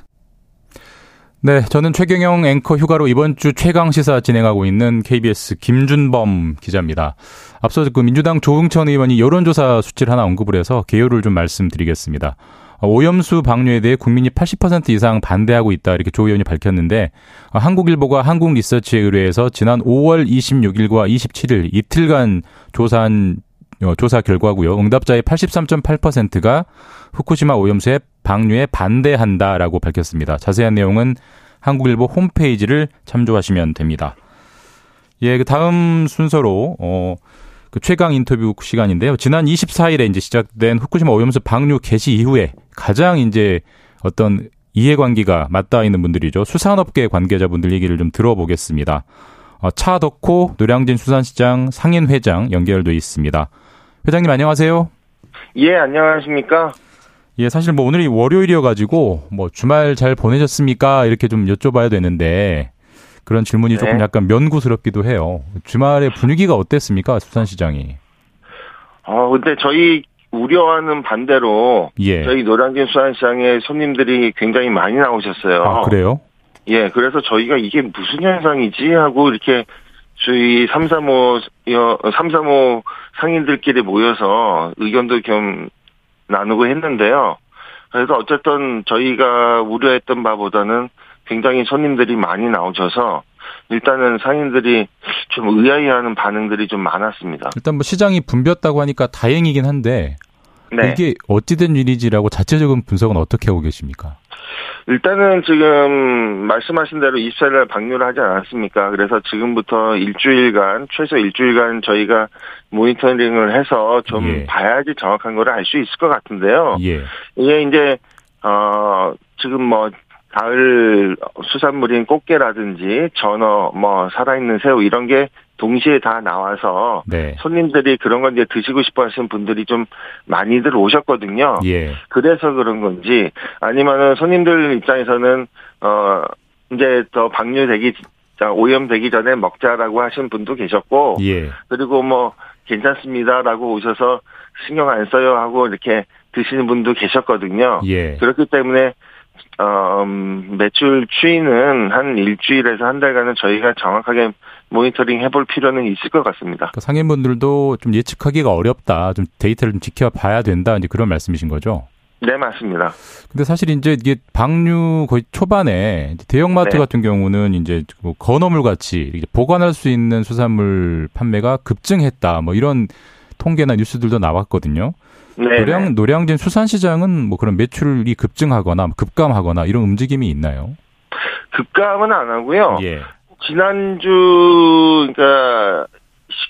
네, 저는 최경영 앵커 휴가로 이번 주 최강 시사 진행하고 있는 KBS 김준범 기자입니다. 앞서 그 민주당 조응천 의원이 여론조사 수치를 하나 언급을 해서 개요를 좀 말씀드리겠습니다. 오염수 방류에 대해 국민이 80% 이상 반대하고 있다 이렇게 조 의원이 밝혔는데 한국일보가 한국리서치에 의뢰해서 지난 5월 26일과 27일 이틀간 조사한 어, 조사 결과고요. 응답자의 83.8%가 후쿠시마 오염수의 방류에 반대한다라고 밝혔습니다. 자세한 내용은 한국일보 홈페이지를 참조하시면 됩니다. 예, 그 다음 순서로 어, 그 최강 인터뷰 시간인데요. 지난 24일에 이제 시작된 후쿠시마 오염수 방류 개시 이후에 가장 이제 어떤 이해관계가 맞닿아 있는 분들이죠. 수산업계 관계자분들 얘기를 좀 들어보겠습니다. 어, 차덕호 노량진 수산시장 상인회장 연결돼 있습니다. 회장님 안녕하세요. 예, 안녕하십니까? 예, 사실 뭐 오늘이 월요일이어가지고 뭐 주말 잘 보내셨습니까? 이렇게 좀 여쭤봐야 되는데 그런 질문이 네. 조금 약간 면구스럽기도 해요. 주말에 분위기가 어땠습니까? 수산시장이. 어, 근데 저희 우려하는 반대로 예. 저희 노량진 수산시장에 손님들이 굉장히 많이 나오셨어요. 아, 그래요? 예, 그래서 저희가 이게 무슨 현상이지 하고 이렇게 저희 335, 335 상인들끼리 모여서 의견도 좀 나누고 했는데요. 그래서 어쨌든 저희가 우려했던 바보다는 굉장히 손님들이 많이 나오셔서 일단은 상인들이 좀 의아해하는 반응들이 좀 많았습니다. 일단 뭐 시장이 붐볐다고 하니까 다행이긴 한데 네. 이게 어찌된 일이지라고 자체적인 분석은 어떻게 하고 계십니까? 일단은 지금 말씀하신 대로 24일 방류를 하지 않았습니까? 그래서 지금부터 일주일간, 최소 일주일간 저희가 모니터링을 해서 좀 예. 봐야지 정확한 거를 알 수 있을 것 같은데요. 예. 이게 이제, 어, 지금 뭐, 가을 수산물인 꽃게라든지 전어, 뭐, 살아있는 새우 이런 게 동시에 다 나와서 네. 손님들이 그런 건 이제 드시고 싶어 하시는 분들이 좀 많이들 오셨거든요. 예. 그래서 그런 건지 아니면은 손님들 입장에서는 어 이제 더 방류되기 오염되기 전에 먹자라고 하신 분도 계셨고 예. 그리고 뭐 괜찮습니다라고 오셔서 신경 안 써요 하고 이렇게 드시는 분도 계셨거든요. 예. 그렇기 때문에 어, 음, 매출 추이는 한 일주일에서 한 달간은 저희가 정확하게 모니터링 해볼 필요는 있을 것 같습니다. 그러니까 상인분들도 좀 예측하기가 어렵다. 좀 데이터를 좀 지켜봐야 된다. 이제 그런 말씀이신 거죠? 네, 맞습니다. 근데 사실 이제 이게 방류 거의 초반에 대형마트 네. 같은 경우는 이제 뭐 건어물 같이 보관할 수 있는 수산물 판매가 급증했다. 뭐 이런 통계나 뉴스들도 나왔거든요. 네. 노량 노량진 수산시장은 뭐 그런 매출이 급증하거나 뭐 급감하거나 이런 움직임이 있나요? 급감은 안 하고요. 예. 지난주 그러니까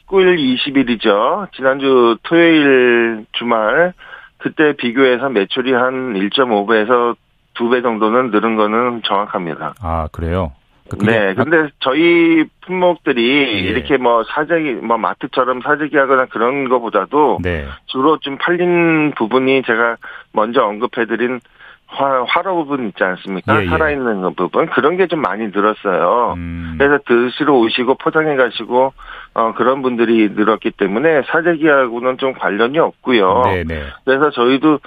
19일 20일이죠. 지난주 토요일 주말 그때 비교해서 매출이 한 1.5배에서 2배 정도는 늘은 거는 정확합니다. 아 그래요. 그러니까 네, 근데 저희 품목들이 예. 이렇게 뭐 사재기, 뭐 마트처럼 사재기하거나 그런 거보다도 네. 주로 좀 팔린 부분이 제가 먼저 언급해드린 화, 화로 부분 있지 않습니까? 예, 예. 살아있는 그 부분 그런 게 좀 많이 늘었어요. 음, 그래서 드시러 오시고 포장해 가시고 어, 그런 분들이 늘었기 때문에 사재기하고는 좀 관련이 없고요. 네네. 그래서 저희도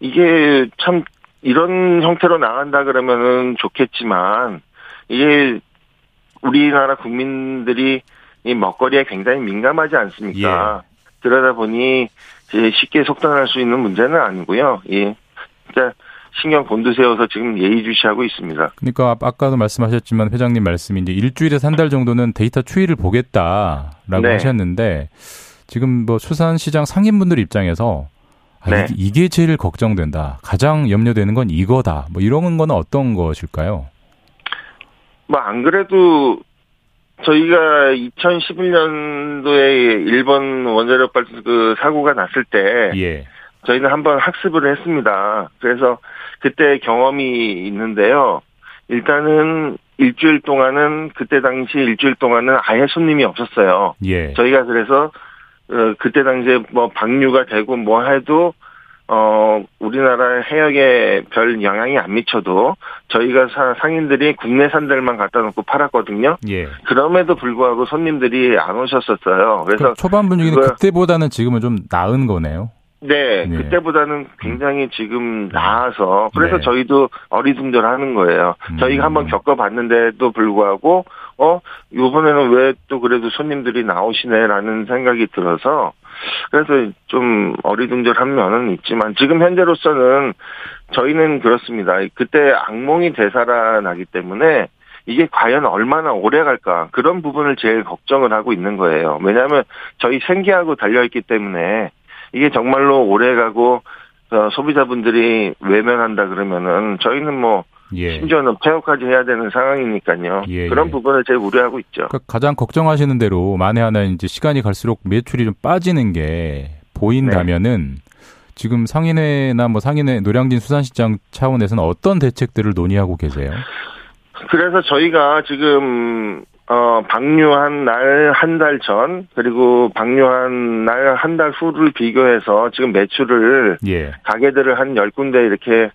이게 참 이런 형태로 나간다 그러면은 좋겠지만 이게 우리나라 국민들이 이 먹거리에 굉장히 민감하지 않습니까? 그러다 보니 쉽게 속단할 수 있는 문제는 아니고요. 예. 진짜 신경 곤두세워서 지금 예의주시하고 있습니다. 그러니까 아까도 말씀하셨지만 회장님 말씀이 이제 일주일에서 한 달 정도는 데이터 추이를 보겠다라고 네. 하셨는데 지금 뭐 수산시장 상인분들 입장에서 아, 네. 이게, 제일 걱정된다. 가장 염려되는 건 이거다. 뭐 이런 거는 어떤 것일까요? 뭐 안 그래도 저희가 2011년도에 일본 원자력 발전 그 사고가 났을 때 예. 저희는 한번 학습을 했습니다. 그래서 그때 경험이 있는데요. 일단은 일주일 동안은 그때 당시 일주일 동안은 아예 손님이 없었어요. 예. 저희가 그래서 어, 그때 당시에 뭐 방류가 되고 뭐 해도 어 우리나라 해역에 별 영향이 안 미쳐도 저희가 사- 상인들이 국내산들만 갖다 놓고 팔았거든요. 예. 그럼에도 불구하고 손님들이 안 오셨었어요. 그래서 그럼 초반 분위기는 그때보다는 지금은 좀 나은 거네요. 네, 네. 그때보다는 굉장히 지금 나아서 그래서 네. 저희도 어리둥절하는 거예요. 음. 저희가 한번 겪어봤는데도 불구하고 어 이번에는 왜 또 그래도 손님들이 나오시네라는 생각이 들어서 그래서 좀 어리둥절한 면은 있지만 지금 현재로서는 저희는 그렇습니다. 그때 악몽이 되살아나기 때문에 이게 과연 얼마나 오래 갈까 그런 부분을 제일 걱정을 하고 있는 거예요. 왜냐하면 저희 생계하고 달려 있기 때문에 이게 정말로 오래 가고 어, 소비자분들이 외면한다 그러면은 저희는 뭐 예. 심지어는 폐업까지 해야 되는 상황이니까요. 예, 그런 예. 부분을 제일 우려하고 있죠. 그러니까 가장 걱정하시는 대로 만에 하나 이제 시간이 갈수록 매출이 좀 빠지는 게 보인다면은 지금 상인회나 뭐 상인회 노량진 수산시장 차원에서는 어떤 대책들을 논의하고 계세요? 그래서 저희가 지금 어 방류한 날 한 달 전 그리고 방류한 날 한 달 후를 비교해서 지금 매출을 예. 가게들을 한 10군데 이렇게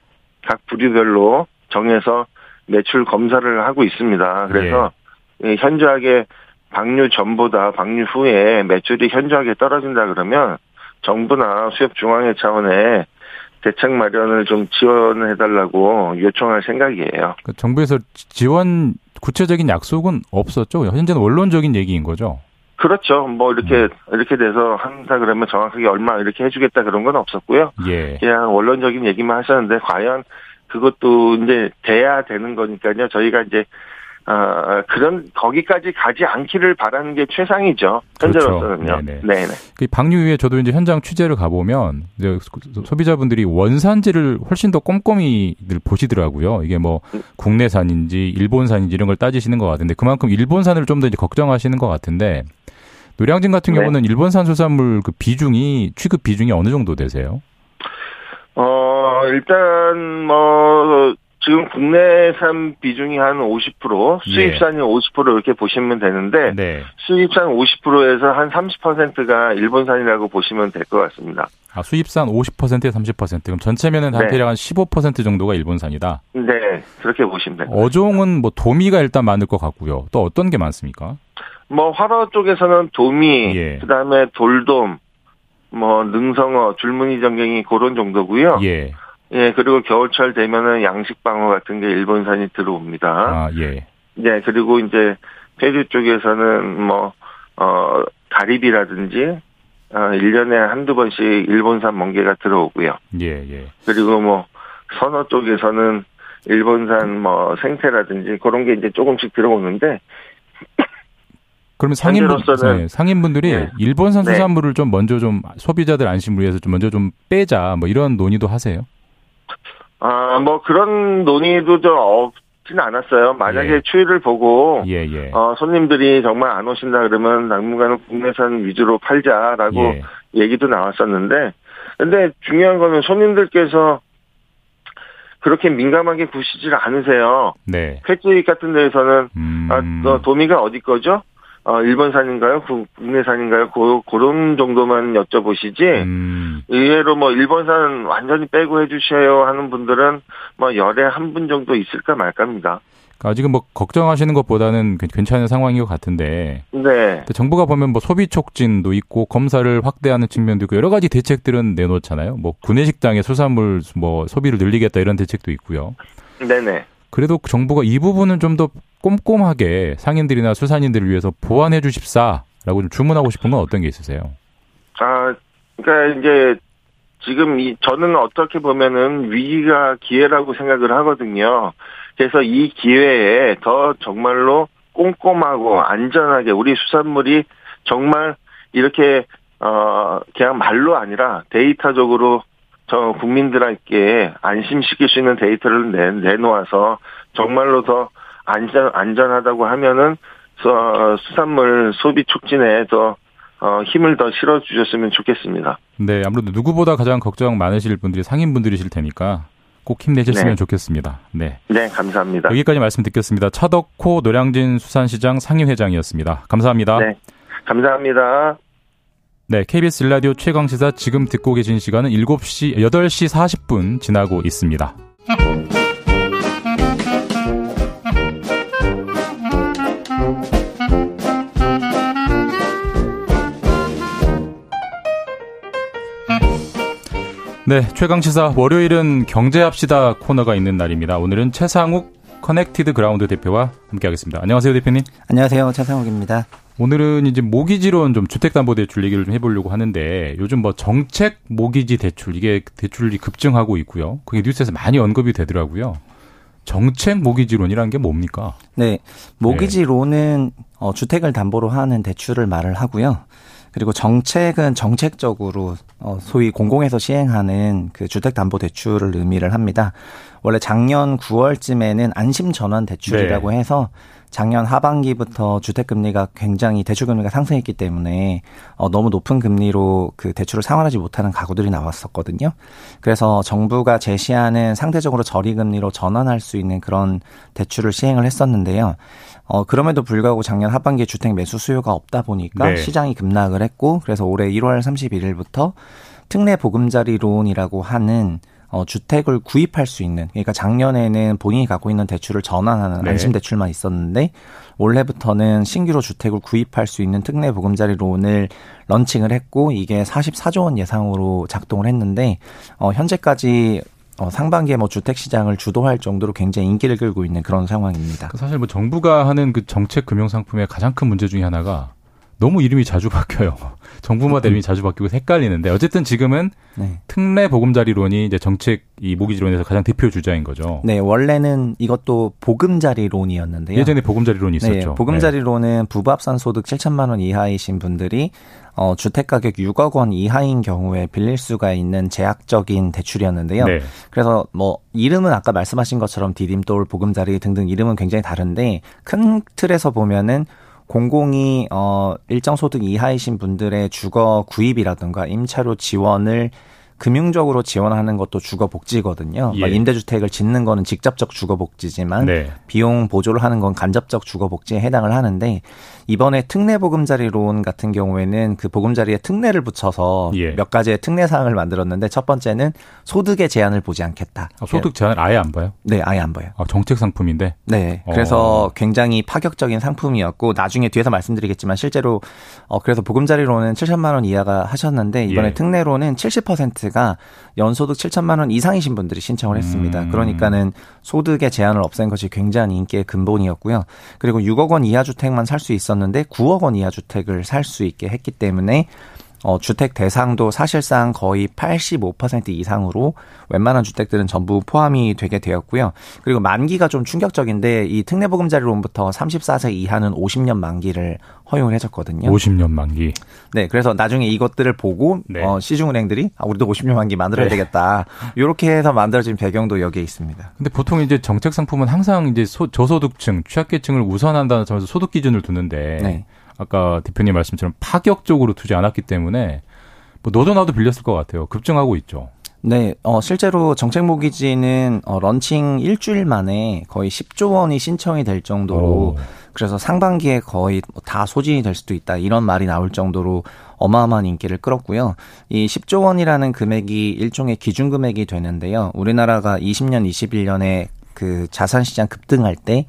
각 부류별로 정해서 매출 검사를 하고 있습니다. 그래서 예, 현저하게 방류 전보다 방류 후에 매출이 현저하게 떨어진다 그러면 정부나 수협 중앙회 차원에 대책 마련을 좀 지원해 달라고 요청할 생각이에요. 그 정부에서 지원 구체적인 약속은 없었죠. 현재는 원론적인 얘기인 거죠. 그렇죠. 뭐 이렇게 이렇게 돼서 한다 그러면 정확하게 얼마 이렇게 해주겠다 그런 건 없었고요. 예. 그냥 원론적인 얘기만 하셨는데 과연 그것도 이제 돼야 되는 거니까요. 저희가 이제 아 그런 거기까지 가지 않기를 바라는 게 최상이죠. 현재로서는요. 그렇죠. 네네. 네네. 그 방류 후에 저도 이제 현장 취재를 가보면 이제 소- 소비자분들이 원산지를 훨씬 더 꼼꼼히들 보시더라고요. 이게 뭐 국내산인지 일본산인지 이런 걸 따지시는 것 같은데 그만큼 일본산을 좀 더 이제 걱정하시는 것 같은데 노량진 같은 네. 경우는 일본산 수산물 그 비중이 취급 비중이 어느 정도 되세요? 어 일단 뭐 지금 국내산 비중이 한 50%, 예. 수입산이 50% 이렇게 보시면 되는데 네. 수입산 50%에서 한 30%가 일본산이라고 보시면 될 것 같습니다. 아, 수입산 50%에 30% 그럼 전체면은 한 네. 대략 한 15% 정도가 일본산이다. 네, 그렇게 보시면 됩니다. 어종은 뭐 도미가 일단 많을 것 같고요. 또 어떤 게 많습니까? 뭐 화로 쪽에서는 도미, 예. 그다음에 돌돔, 뭐 능성어, 줄무늬 전갱이 그런 정도고요. 예. 예, 그리고 겨울철 되면은 양식방어 같은 게 일본산이 들어옵니다. 아, 예. 예, 그리고 이제 페루 쪽에서는 뭐, 어, 가리비라든지, 어, 1년에 한두 번씩 일본산 멍게가 들어오고요. 예, 예. 그리고 뭐, 선어 쪽에서는 일본산 뭐 생태라든지 그런 게 이제 조금씩 들어오는데 그러면 상인분, 네, 상인분들이 네. 일본산 네. 수산물을 좀 먼저 좀 소비자들 안심을 위해서 좀 먼저 좀 빼자 뭐 이런 논의도 하세요. 아, 뭐 그런 논의도 좀 없진 않았어요. 만약에 예. 추이를 보고 예, 예. 어, 손님들이 정말 안 오신다 그러면 당분간은 국내산 위주로 팔자라고 예. 얘기도 나왔었는데 근데 중요한 거는 손님들께서 그렇게 민감하게 구시질 않으세요. 네. 횟집 같은 데에서는 음. 아, 너 도미가 어디 거죠? 어, 일본산인가요? 구- 국내산인가요? 고, 그런 정도만 여쭤보시지. 음. 의외로 뭐 일본산 완전히 빼고 해주셔요 하는 분들은 뭐 열에 한 분 정도 있을까 말까입니다. 그러니까 아직은 뭐 걱정하시는 것보다는 괜- 괜찮은 상황인 것 같은데 네. 정부가 보면 뭐 소비 촉진도 있고 검사를 확대하는 측면도 있고 여러 가지 대책들은 내놓잖아요. 뭐 구내식당의 수산물 뭐 소비를 늘리겠다 이런 대책도 있고요. 네네. 그래도 정부가 이 부분은 좀 더 꼼꼼하게 상인들이나 수산인들을 위해서 보완해 주십사라고 좀 주문하고 싶은 건 어떤 게 있으세요? 아, 그러니까 이제 지금 이 저는 어떻게 보면은 위기가 기회라고 생각을 하거든요. 그래서 이 기회에 더 정말로 꼼꼼하고 안전하게 우리 수산물이 정말 이렇게 어 그냥 말로 아니라 데이터적으로 저 국민들에게 안심시킬 수 있는 데이터를 내, 내놓아서 정말로 더 안전 안전하다고 하면은 수- 수산물 소비 촉진에 더 어, 힘을 더 실어 주셨으면 좋겠습니다. 네, 아무래도 누구보다 가장 걱정 많으실 분들이 상인분들이실 테니까 꼭 힘내셨으면 네. 좋겠습니다. 네. 네, 감사합니다. 여기까지 말씀 듣겠습니다. 차덕호 노량진 수산시장 상임회장이었습니다. 감사합니다. 네, 감사합니다. 네, KBS 일라디오 최강시사 지금 듣고 계신 시간은 7시, 8시 40분 지나고 있습니다. 네, 최강시사 월요일은 경제합시다 코너가 있는 날입니다. 오늘은 채상욱 Connected Ground 대표와 함께하겠습니다. 안녕하세요, 대표님. 안녕하세요. 채상욱입니다. 오늘은 이제 모기지론 좀 주택담보대출 얘기를 좀 해보려고 하는데 요즘 뭐 정책 모기지 대출 이게 대출이 급증하고 있고요. 그게 뉴스에서 많이 언급이 되더라고요. 정책 모기지론이라는 게 뭡니까? 네. 모기지론은 어, 주택을 담보로 하는 대출을 말을 하고요. 그리고 정책은 정책적으로 어, 소위 공공에서 시행하는 그 주택담보대출을 의미를 합니다. 원래 작년 9월쯤에는 안심전환 대출이라고 네. 해서 작년 하반기부터 주택금리가 굉장히 대출금리가 상승했기 때문에 어, 너무 높은 금리로 그 대출을 상환하지 못하는 가구들이 나왔었거든요. 그래서 정부가 제시하는 상대적으로 저리금리로 전환할 수 있는 그런 대출을 시행을 했었는데요. 어, 그럼에도 불구하고 작년 하반기에 주택 매수 수요가 없다 보니까 네. 시장이 급락을 했고 그래서 올해 1월 31일부터 특례 보금자리론이라고 하는 어, 주택을 구입할 수 있는 그러니까 작년에는 본인이 갖고 있는 대출을 전환하는 네. 안심 대출만 있었는데 올해부터는 신규로 주택을 구입할 수 있는 특례 보금자리론을 런칭을 했고 이게 44조 원 예상으로 작동을 했는데 어, 현재까지 어, 상반기에 뭐 주택 시장을 주도할 정도로 굉장히 인기를 끌고 있는 그런 상황입니다. 사실 뭐 정부가 하는 그 정책 금융 상품의 가장 큰 문제 중에 하나가 너무 이름이 자주 바뀌어요. 정부마다 이름이 자주 바뀌고 헷갈리는데 어쨌든 지금은 네. 특례 보금자리론이 이제 정책 이 모기지론에서 가장 대표 주자인 거죠. 네, 원래는 이것도 보금자리론이었는데요. 예전에 보금자리론이 있었죠. 네, 보금자리론은 부부 합산 소득 7천만 원 이하이신 분들이 어, 주택 가격 6억 원 이하인 경우에 빌릴 수가 있는 제약적인 대출이었는데요. 네. 그래서 뭐 이름은 아까 말씀하신 것처럼 디딤돌, 보금자리 등등 이름은 굉장히 다른데 큰 틀에서 보면은 공공이 어 일정 소득 이하이신 분들의 주거 구입이라든가 임차료 지원을 금융적으로 지원하는 것도 주거 복지거든요. 예. 뭐 임대주택을 짓는 거는 직접적 주거 복지지만 네. 비용 보조를 하는 건 간접적 주거 복지에 해당을 하는데 이번에 특례 보금자리론 같은 경우에는 그 보금자리에 특례를 붙여서 예. 몇 가지의 특례 사항을 만들었는데 첫 번째는 소득의 제한을 보지 않겠다. 아, 소득 제한을 아예 안 봐요? 네, 아예 안 봐요. 아, 정책 상품인데. 네. 어. 그래서 굉장히 파격적인 상품이었고 나중에 뒤에서 말씀드리겠지만 실제로 어 그래서 보금자리로는 7천만 원 이하가 하셨는데 이번에 예. 특례로는 70% 50%가 연소득 7천만 원 이상이신 분들이 신청을 했습니다. 음. 그러니까는 소득의 제한을 없앤 것이 굉장히 인기의 근본이었고요. 그리고 6억 원 이하 주택만 살 수 있었는데 9억 원 이하 주택을 살 수 있게 했기 때문에 어, 주택 대상도 사실상 거의 85% 이상으로 웬만한 주택들은 전부 포함이 되게 되었고요. 그리고 만기가 좀 충격적인데 이 특례보금자리론부터 34세 이하는 50년 만기를 허용을 해줬거든요. 50년 만기. 네, 그래서 나중에 이것들을 보고 네. 어, 시중은행들이 아, 우리도 50년 만기 만들어야 네. 되겠다. 이렇게 해서 만들어진 배경도 여기에 있습니다. 근데 보통 이제 정책 상품은 항상 이제 소, 저소득층, 취약계층을 우선한다는 점에서 소득 기준을 두는데 네. 아까 대표님 말씀처럼 파격적으로 두지 않았기 때문에 뭐 너도 나도 빌렸을 것 같아요. 급증하고 있죠. 네, 어, 실제로 정책 모기지는 어, 런칭 일주일 만에 거의 10조 원이 신청이 될 정도로 오. 그래서 상반기에 거의 뭐다 소진이 될 수도 있다 이런 말이 나올 정도로 어마어마한 인기를 끌었고요. 이 10조 원이라는 금액이 일종의 기준 금액이 되는데요. 우리나라가 20년, 21년에 그 자산 시장 급등할 때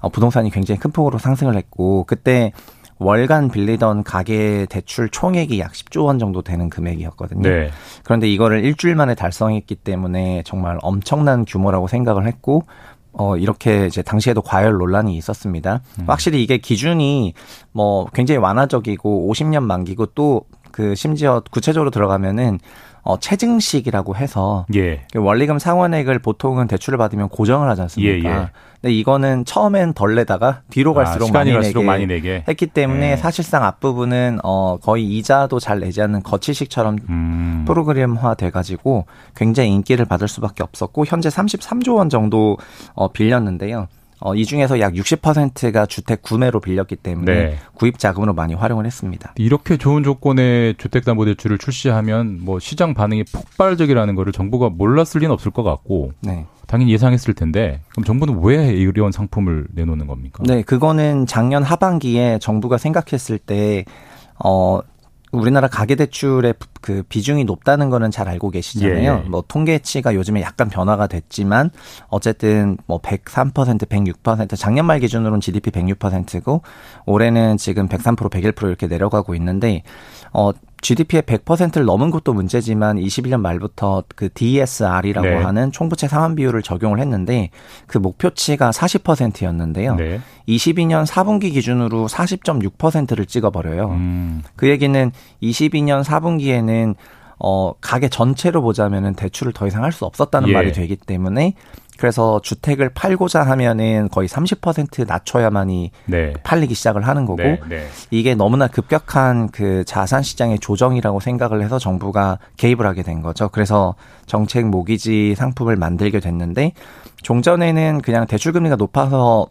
어, 부동산이 굉장히 큰 폭으로 상승을 했고 그때 월간 빌리던 가계 대출 총액이 약 10조 원 정도 되는 금액이었거든요. 네. 그런데 이거를 일주일 만에 달성했기 때문에 정말 엄청난 규모라고 생각을 했고 어, 이렇게 이제 당시에도 과열 논란이 있었습니다. 음. 확실히 이게 기준이 뭐 굉장히 완화적이고 50년 만기고 또 그 심지어 구체적으로 들어가면은 어, 체증식이라고 해서 예. 그 원리금 상환액을 보통은 대출을 받으면 고정을 하지 않습니까? 예, 예. 근데 이거는 처음엔 덜 내다가 뒤로 아, 갈수록, 아, 많이, 내게 많이 내게 했기 때문에 예. 사실상 앞부분은 어, 거의 이자도 잘 내지 않는 거치식처럼 음. 프로그램화 돼가지고 굉장히 인기를 받을 수밖에 없었고 현재 33조 원 정도 어, 빌렸는데요. 어, 이 중에서 약 60%가 주택 구매로 빌렸기 때문에 네. 구입 자금으로 많이 활용을 했습니다. 이렇게 좋은 조건의 주택담보대출을 출시하면 뭐 시장 반응이 폭발적이라는 거를 정부가 몰랐을 리는 없을 것 같고 네. 당연히 예상했을 텐데 그럼 정부는 왜 이런 상품을 내놓는 겁니까? 네, 그거는 작년 하반기에 정부가 생각했을 때 어, 우리나라 가계대출의 그 비중이 높다는 거는 잘 알고 계시잖아요. 예. 뭐 통계치가 요즘에 약간 변화가 됐지만 어쨌든 뭐 103%, 106% 작년 말 기준으로는 GDP 106%고 올해는 지금 103%, 101% 이렇게 내려가고 있는데 어 GDP의 100%를 넘은 것도 문제지만 21년 말부터 그 DSR이라고 네. 하는 총부채 상환 비율을 적용을 했는데 그 목표치가 40%였는데요. 네. 22년 4분기 기준으로 40.6%를 찍어버려요. 음. 그 얘기는 22년 4분기에는 어 가계 전체로 보자면은 대출을 더 이상 할 수 없었다는 예. 말이 되기 때문에 그래서 주택을 팔고자 하면은 거의 30% 낮춰야만이 네. 팔리기 시작을 하는 거고 네, 네. 이게 너무나 급격한 그 자산 시장의 조정이라고 생각을 해서 정부가 개입을 하게 된 거죠. 그래서 정책 모기지 상품을 만들게 됐는데 종전에는 그냥 대출 금리가 높아서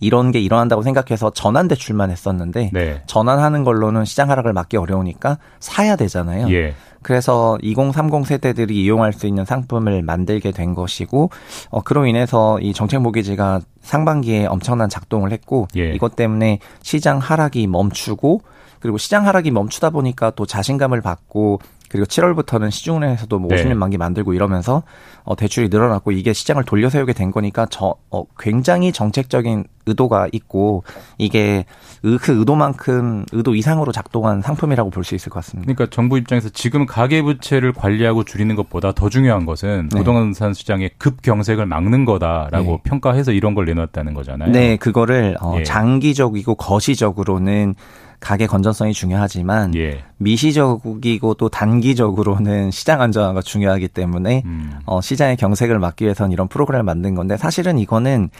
이런 게 일어난다고 생각해서 전환 대출만 했었는데 네. 전환하는 걸로는 시장 하락을 막기 어려우니까 사야 되잖아요. 예. 그래서 2030 세대들이 이용할 수 있는 상품을 만들게 된 것이고 어 그로 인해서 이 정책 모기지가 상반기에 엄청난 작동을 했고 예. 이것 때문에 시장 하락이 멈추고 그리고 시장 하락이 멈추다 보니까 또 자신감을 받고 그리고 7월부터는 시중은행에서도 뭐 네. 50년 만기 만들고 이러면서 어, 대출이 늘어났고 이게 시장을 돌려세우게 된 거니까 저 어, 굉장히 정책적인 의도가 있고 이게 그 의도만큼 의도 이상으로 작동한 상품이라고 볼 수 있을 것 같습니다. 그러니까 정부 입장에서 지금 가계 부채를 관리하고 줄이는 것보다 더 중요한 것은 네. 부동산 시장의 급경색을 막는 거다라고 네. 평가해서 이런 걸 내놨다는 거잖아요. 네, 그거를 어, 예. 장기적이고 거시적으로는 가계 건전성이 중요하지만 예. 미시적이고 또 단기적으로는 시장 안정화가 중요하기 때문에 음. 어, 시장의 경색을 막기 위해서는 이런 프로그램을 만든 건데 사실은 이거는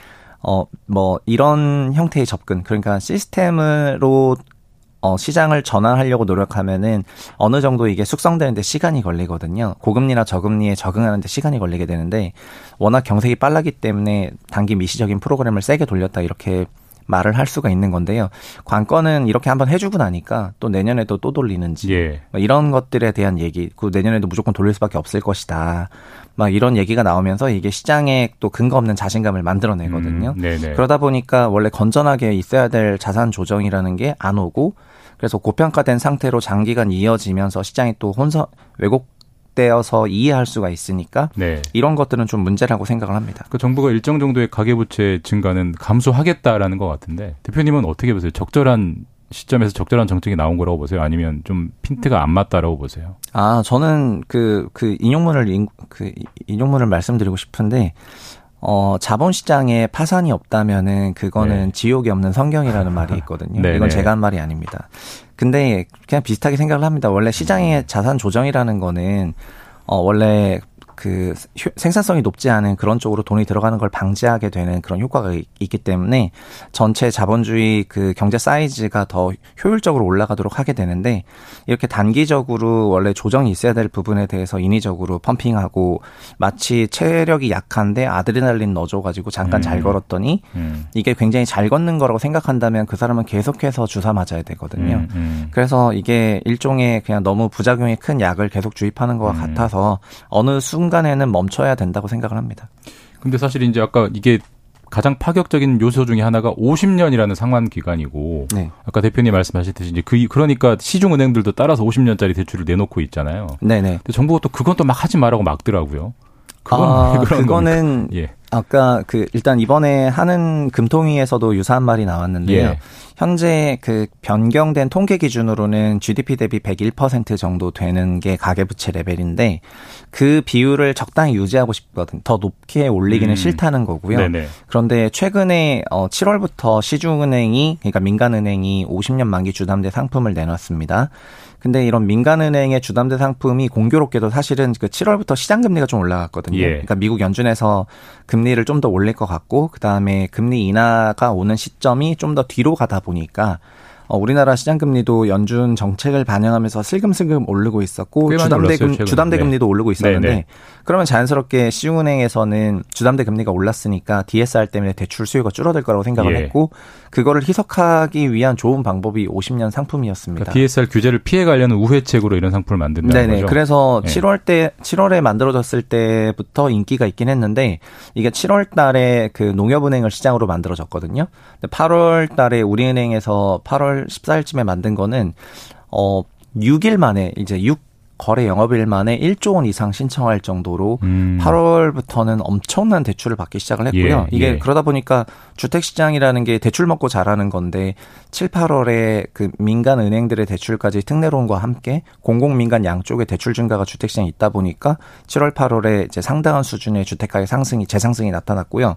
어, 뭐, 이런 형태의 접근, 그러니까 시스템으로 어, 시장을 전환하려고 노력하면은 어느 정도 이게 숙성되는데 시간이 걸리거든요. 고금리나 저금리에 적응하는데 시간이 걸리게 되는데 워낙 경색이 빨라기 때문에 단기 미시적인 프로그램을 세게 돌렸다 이렇게 말을 할 수가 있는 건데요. 관건은 이렇게 한번 해주고 나니까 또 내년에도 또 돌리는지 예. 뭐 이런 것들에 대한 얘기, 그 내년에도 무조건 돌릴 수밖에 없을 것이다. 막 이런 얘기가 나오면서 이게 시장에 또 근거 없는 자신감을 만들어내거든요. 음, 그러다 보니까 원래 건전하게 있어야 될 자산 조정이라는 게 안 오고 그래서 고평가된 상태로 장기간 이어지면서 시장이 또 혼선 왜곡 되어서 이해할 수가 있으니까 네. 이런 것들은 좀 문제라고 생각을 합니다. 그 정부가 일정 정도의 가계부채 증가는 감소하겠다라는 것 같은데 대표님은 어떻게 보세요? 적절한 시점에서 적절한 정책이 나온 거라고 보세요? 아니면 좀 핀트가 안 맞다라고 보세요? 아, 저는 그, 그 인용문을, 그 인용문을 말씀드리고 싶은데, 어, 자본시장에 파산이 없다면은 그거는 네. 지옥이 없는 성경이라는 말이 있거든요. 네, 이건 네. 제가 한 말이 아닙니다. 근데 그냥 비슷하게 생각을 합니다. 원래 시장의 자산 조정이라는 거는 어, 원래 그 생산성이 높지 않은 그런 쪽으로 돈이 들어가는 걸 방지하게 되는 그런 효과가 있기 때문에 전체 자본주의 그 경제 사이즈가 더 효율적으로 올라가도록 하게 되는데 이렇게 단기적으로 원래 조정이 있어야 될 부분에 대해서 인위적으로 펌핑하고 마치 체력이 약한데 아드레날린 넣어줘가지고 잠깐 음. 잘 걸었더니 음. 이게 굉장히 잘 걷는 거라고 생각한다면 그 사람은 계속해서 주사 맞아야 되거든요. 음. 음. 그래서 이게 일종의 그냥 너무 부작용이 큰 약을 계속 주입하는 것 음. 같아서 어느 순간 순간에는 멈춰야 된다고 생각을 합니다. 근데 사실 이제 아까 이게 가장 파격적인 요소 중에 하나가 50년이라는 상환 기간이고 네. 아까 대표님 말씀하셨듯이 이제 그 그러니까 시중 은행들도 따라서 50년짜리 대출을 내놓고 있잖아요. 네네. 근데 정부가 또 그건 또 막 하지 말라고 막더라고요. 그건 아, 그거는 예. 아까 그 일단 이번에 하는 금통위에서도 유사한 말이 나왔는데요. 예. 현재 그 변경된 통계 기준으로는 GDP 대비 101% 정도 되는 게 가계부채 레벨인데 그 비율을 적당히 유지하고 싶거든. 더 높게 올리기는 음. 싫다는 거고요. 네네. 그런데 최근에 어 7월부터 시중은행이 그러니까 민간은행이 50년 만기 주담대 상품을 내놨습니다. 근데 이런 민간은행의 주담대 상품이 공교롭게도 사실은 그 7월부터 시장 금리가 좀 올라갔거든요. 예. 그러니까 미국 연준에서 금리를 좀 더 올릴 것 같고 그다음에 금리 인하가 오는 시점이 좀 더 뒤로 가다 보니까 어, 우리나라 시장 금리도 연준 정책을 반영하면서 슬금슬금 오르고 있었고 주담대 금 주담대 네. 금리도 오르고 있었는데 네네. 그러면 자연스럽게 시중은행에서는 주담대 금리가 올랐으니까 DSR 때문에 대출 수요가 줄어들 거라고 생각을 예. 했고 그거를 희석하기 위한 좋은 방법이 50년 상품이었습니다. 그러니까 DSR 규제를 피해 가려는 우회책으로 이런 상품을 만든다는 네네. 거죠. 그래서 네. 7월 때 7월에 만들어졌을 때부터 인기가 있긴 했는데 이게 7월 달에 그 농협은행을 시장으로 만들어졌거든요. 8월 달에 우리은행에서 8월 14일쯤에 만든 거는 어 6일 만에 이제 6 거래 영업일 만에 1조 원 이상 신청할 정도로 음. 8월부터는 엄청난 대출을 받기 시작을 했고요. 예, 이게 예. 그러다 보니까 주택 시장이라는 게 대출 먹고 자라는 건데 7, 8월에 그 민간 은행들의 대출까지 특례론과 함께 공공 민간 양쪽의 대출 증가가 주택 시장에 있다 보니까 7월, 8월에 이제 상당한 수준의 주택 가격 상승이 재상승이 나타났고요.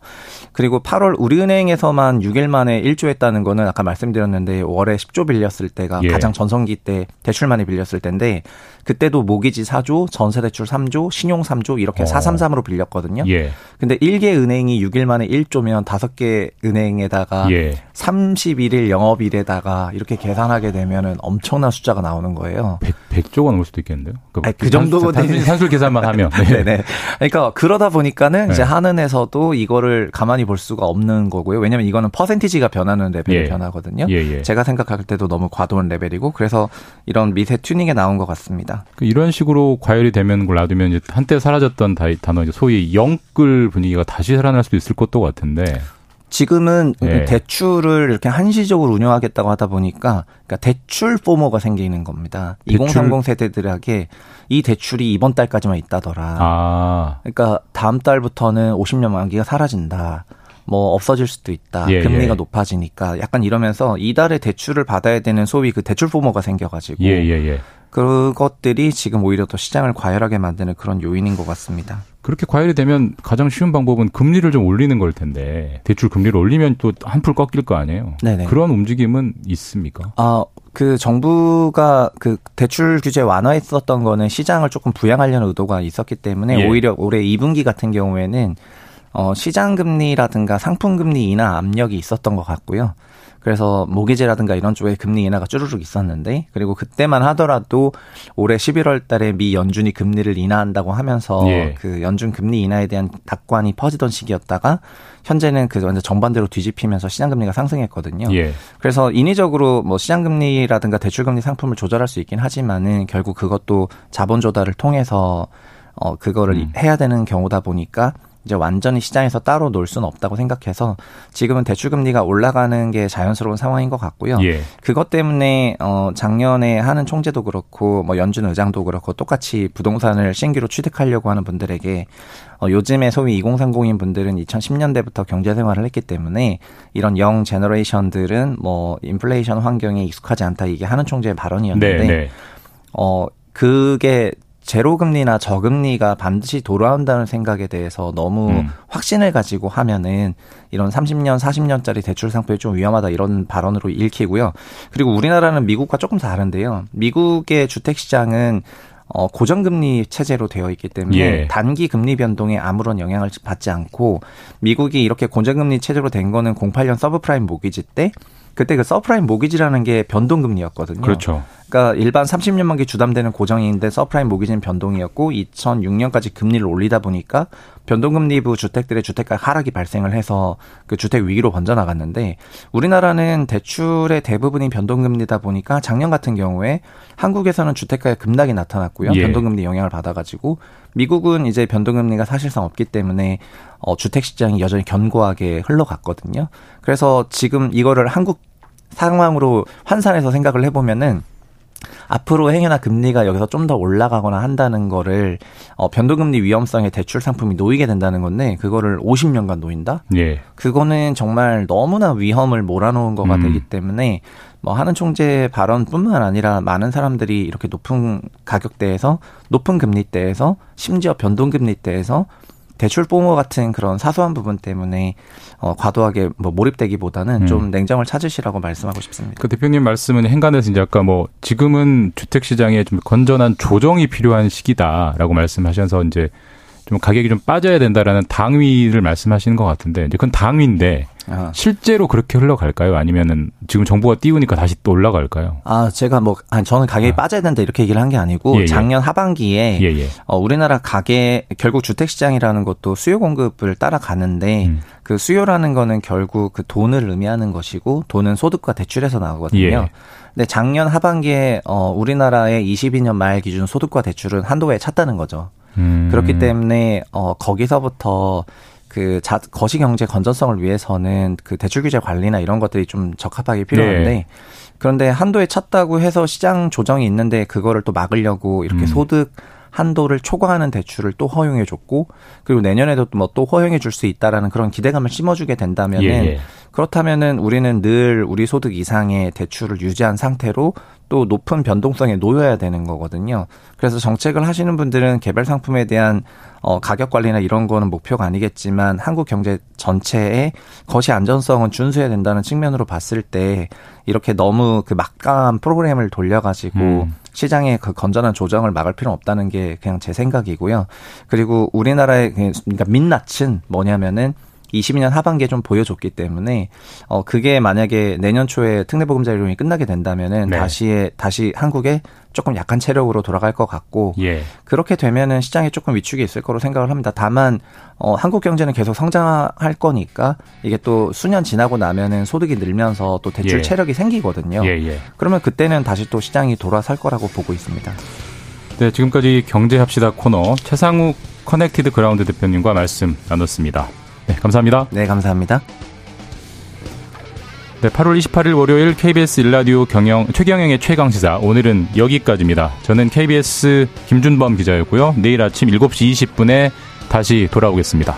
그리고 8월 우리은행에서만 6일 만에 1조 했다는 거는 아까 말씀드렸는데 월에 10조 빌렸을 때가 예. 가장 전성기 때 대출 많이 빌렸을 때인데 그때 도 모기지 4조, 전세대출 3조, 신용 3조 이렇게 어. 433으로 빌렸거든요. 예. 근데 1개 은행이 6일 만에 1조면 5개 은행에다가 예. 31일 영업일에다가 이렇게 계산하게 되면은 엄청난 숫자가 나오는 거예요. 100, 100조가 넘을 수도 있겠는데요. 그, 아니, 그 정도 단순 산술 계산만 하면. 네. 네 그러니까 그러다 보니까는 네. 이제 한은에서도 이거를 가만히 볼 수가 없는 거고요. 왜냐면 이거는 퍼센티지가 변하는 레벨이 예. 변하거든요. 예, 예. 제가 생각할 때도 너무 과도한 레벨이고 그래서 이런 미세 튜닝에 나온 것 같습니다. 그 이런 식으로 과열이 되면 그걸 놔두면 이제 한때 사라졌던 단어 이제 소위 영끌 분위기가 다시 살아날 수도 있을 것도 같은데. 지금은 네. 대출을 이렇게 한시적으로 운영하겠다고 하다 보니까 그러니까 대출 포모가 생기는 겁니다. 대출? 2030 세대들에게 이 대출이 이번 달까지만 있다더라. 아. 그러니까 다음 달부터는 50년 만기가 사라진다. 뭐 없어질 수도 있다. 예, 금리가 예. 높아지니까 약간 이러면서 이달에 대출을 받아야 되는 소위 그 대출 포모가 생겨가지고 예, 예, 예. 그것들이 지금 오히려 더 시장을 과열하게 만드는 그런 요인인 것 같습니다. 그렇게 과열이 되면 가장 쉬운 방법은 금리를 좀 올리는 걸 텐데 대출 금리를 올리면 또 한풀 꺾일 거 아니에요. 네네. 그런 움직임은 있습니까? 아, 그 정부가 그 대출 규제 완화했었던 거는 시장을 조금 부양하려는 의도가 있었기 때문에 예. 오히려 올해 2분기 같은 경우에는 어 시장 금리라든가 상품 금리 인하 압력이 있었던 것 같고요. 그래서 모기지라든가 이런 쪽에 금리 인하가 쭈르륵 있었는데 그리고 그때만 하더라도 올해 11월 달에 미 연준이 금리를 인하한다고 하면서 예. 그 연준 금리 인하에 대한 낙관이 퍼지던 시기였다가 현재는 그 완전 정반대로 뒤집히면서 시장 금리가 상승했거든요. 예. 그래서 인위적으로 뭐 시장 금리라든가 대출 금리 상품을 조절할 수 있긴 하지만은 결국 그것도 자본 조달을 통해서 어 그거를 음. 해야 되는 경우다 보니까 이제 완전히 시장에서 따로 놀 수는 없다고 생각해서 지금은 대출 금리가 올라가는 게 자연스러운 상황인 것 같고요. 예. 그것 때문에 어 작년에 하는 총재도 그렇고 뭐 연준 의장도 그렇고 똑같이 부동산을 신규로 취득하려고 하는 분들에게 어 요즘에 소위 2030인 분들은 2010년대부터 경제 생활을 했기 때문에 이런 영 제너레이션들은 뭐 인플레이션 환경에 익숙하지 않다 이게 하는 총재의 발언이었는데 네, 네. 어 그게 제로 금리나 저금리가 반드시 돌아온다는 생각에 대해서 너무 음. 확신을 가지고 하면은 이런 30년, 40년짜리 대출 상품이 좀 위험하다 이런 발언으로 읽히고요. 그리고 우리나라는 미국과 조금 다른데요. 미국의 주택 시장은 어, 고정금리 체제로 되어 있기 때문에 예. 단기 금리 변동에 아무런 영향을 받지 않고 미국이 이렇게 고정금리 체제로 된 거는 08년 서브프라임 모기지 때 그때 그 서브프라임 모기지라는 게 변동금리였거든요. 그렇죠. 그러니까 일반 30년 만기 주담대는 고정인데 서브프라임 모기지는 변동이었고 2006년까지 금리를 올리다 보니까 변동금리 부 주택들의 주택가 하락이 발생을 해서 그 주택 위기로 번져나갔는데 우리나라는 대출의 대부분이 변동금리다 보니까 작년 같은 경우에 한국에서는 주택가의 급락이 나타났고요. 예. 변동금리 영향을 받아가지고 미국은 이제 변동금리가 사실상 없기 때문에 어, 주택 시장이 여전히 견고하게 흘러갔거든요. 그래서 지금 이거를 한국 상황으로 환산해서 생각을 해보면은 앞으로 행여나 금리가 여기서 좀 더 올라가거나 한다는 거를 어 변동금리 위험성의 대출 상품이 놓이게 된다는 건데 그거를 50년간 놓인다? 예. 그거는 정말 너무나 위험을 몰아놓은 거가 음. 되기 때문에 뭐 하는 총재 발언뿐만 아니라 많은 사람들이 이렇게 높은 가격대에서 높은 금리대에서 심지어 변동금리대에서 대출 뽕어 같은 그런 사소한 부분 때문에 어, 과도하게 뭐 몰입되기보다는 음. 좀 냉정을 찾으시라고 말씀하고 싶습니다. 그 대표님 말씀은 행간에서 이제 아까 뭐 지금은 주택 시장에 좀 건전한 조정이 필요한 시기다라고 말씀하셔서 이제 좀 가격이 좀 빠져야 된다라는 당위를 말씀하시는 것 같은데 이제 그건 당위인데 아. 실제로 그렇게 흘러갈까요? 아니면은 지금 정부가 띄우니까 다시 또 올라갈까요? 아 제가 뭐 아니 저는 가격이 아. 빠져야 된다 이렇게 얘기를 한 게 아니고 예, 예. 작년 하반기에 예, 예, 어, 우리나라 가계 결국 주택 시장이라는 것도 수요 공급을 따라가는데 음. 그 수요라는 거는 결국 그 돈을 의미하는 것이고 돈은 소득과 대출에서 나오거든요. 예. 근데 작년 하반기에 어 우리나라의 22년 말 기준 소득과 대출은 한도에 찼다는 거죠. 음. 그렇기 때문에 어 거기서부터 그 자, 거시 경제 건전성을 위해서는 그 대출 규제 관리나 이런 것들이 좀 적합하게 필요한데 네. 그런데 한도에 찼다고 해서 시장 조정이 있는데 그거를 또 막으려고 이렇게 음. 소득 한도를 초과하는 대출을 또 허용해 줬고 그리고 내년에도 뭐 또 허용해 줄 수 있다라는 그런 기대감을 심어주게 된다면은 예, 예. 그렇다면은 우리는 늘 우리 소득 이상의 대출을 유지한 상태로 또 높은 변동성에 놓여야 되는 거거든요. 그래서 정책을 하시는 분들은 개별 상품에 대한 어, 가격 관리나 이런 거는 목표가 아니겠지만 한국 경제 전체의 거시 안전성은 준수해야 된다는 측면으로 봤을 때 이렇게 너무 그 막강한 프로그램을 돌려가지고 음. 시장의 그 건전한 조정을 막을 필요는 없다는 게 그냥 제 생각이고요. 그리고 우리나라의 그, 그러니까 민낯은 뭐냐면은 22년 하반기에 좀 보여줬기 때문에 어 그게 만약에 내년 초에 특례보금자 이용이 끝나게 된다면은 네. 다시 다시 한국에 조금 약한 체력으로 돌아갈 것 같고 예. 그렇게 되면은 시장에 조금 위축이 있을 거로 생각을 합니다. 다만 어 한국 경제는 계속 성장할 거니까 이게 또 수년 지나고 나면은 소득이 늘면서 또 대출 예. 체력이 생기거든요. 예예. 예. 그러면 그때는 다시 또 시장이 돌아설 거라고 보고 있습니다. 네, 지금까지 경제합시다 코너 최상욱 Connected Ground 대표님과 말씀 나눴습니다. 네, 감사합니다. 네, 감사합니다. 네, 8월 28일 월요일 KBS 일라디오 경영 최경영의 최강 시사 오늘은 여기까지입니다. 저는 KBS 김준범 기자였고요. 내일 아침 7시 20분에 다시 돌아오겠습니다.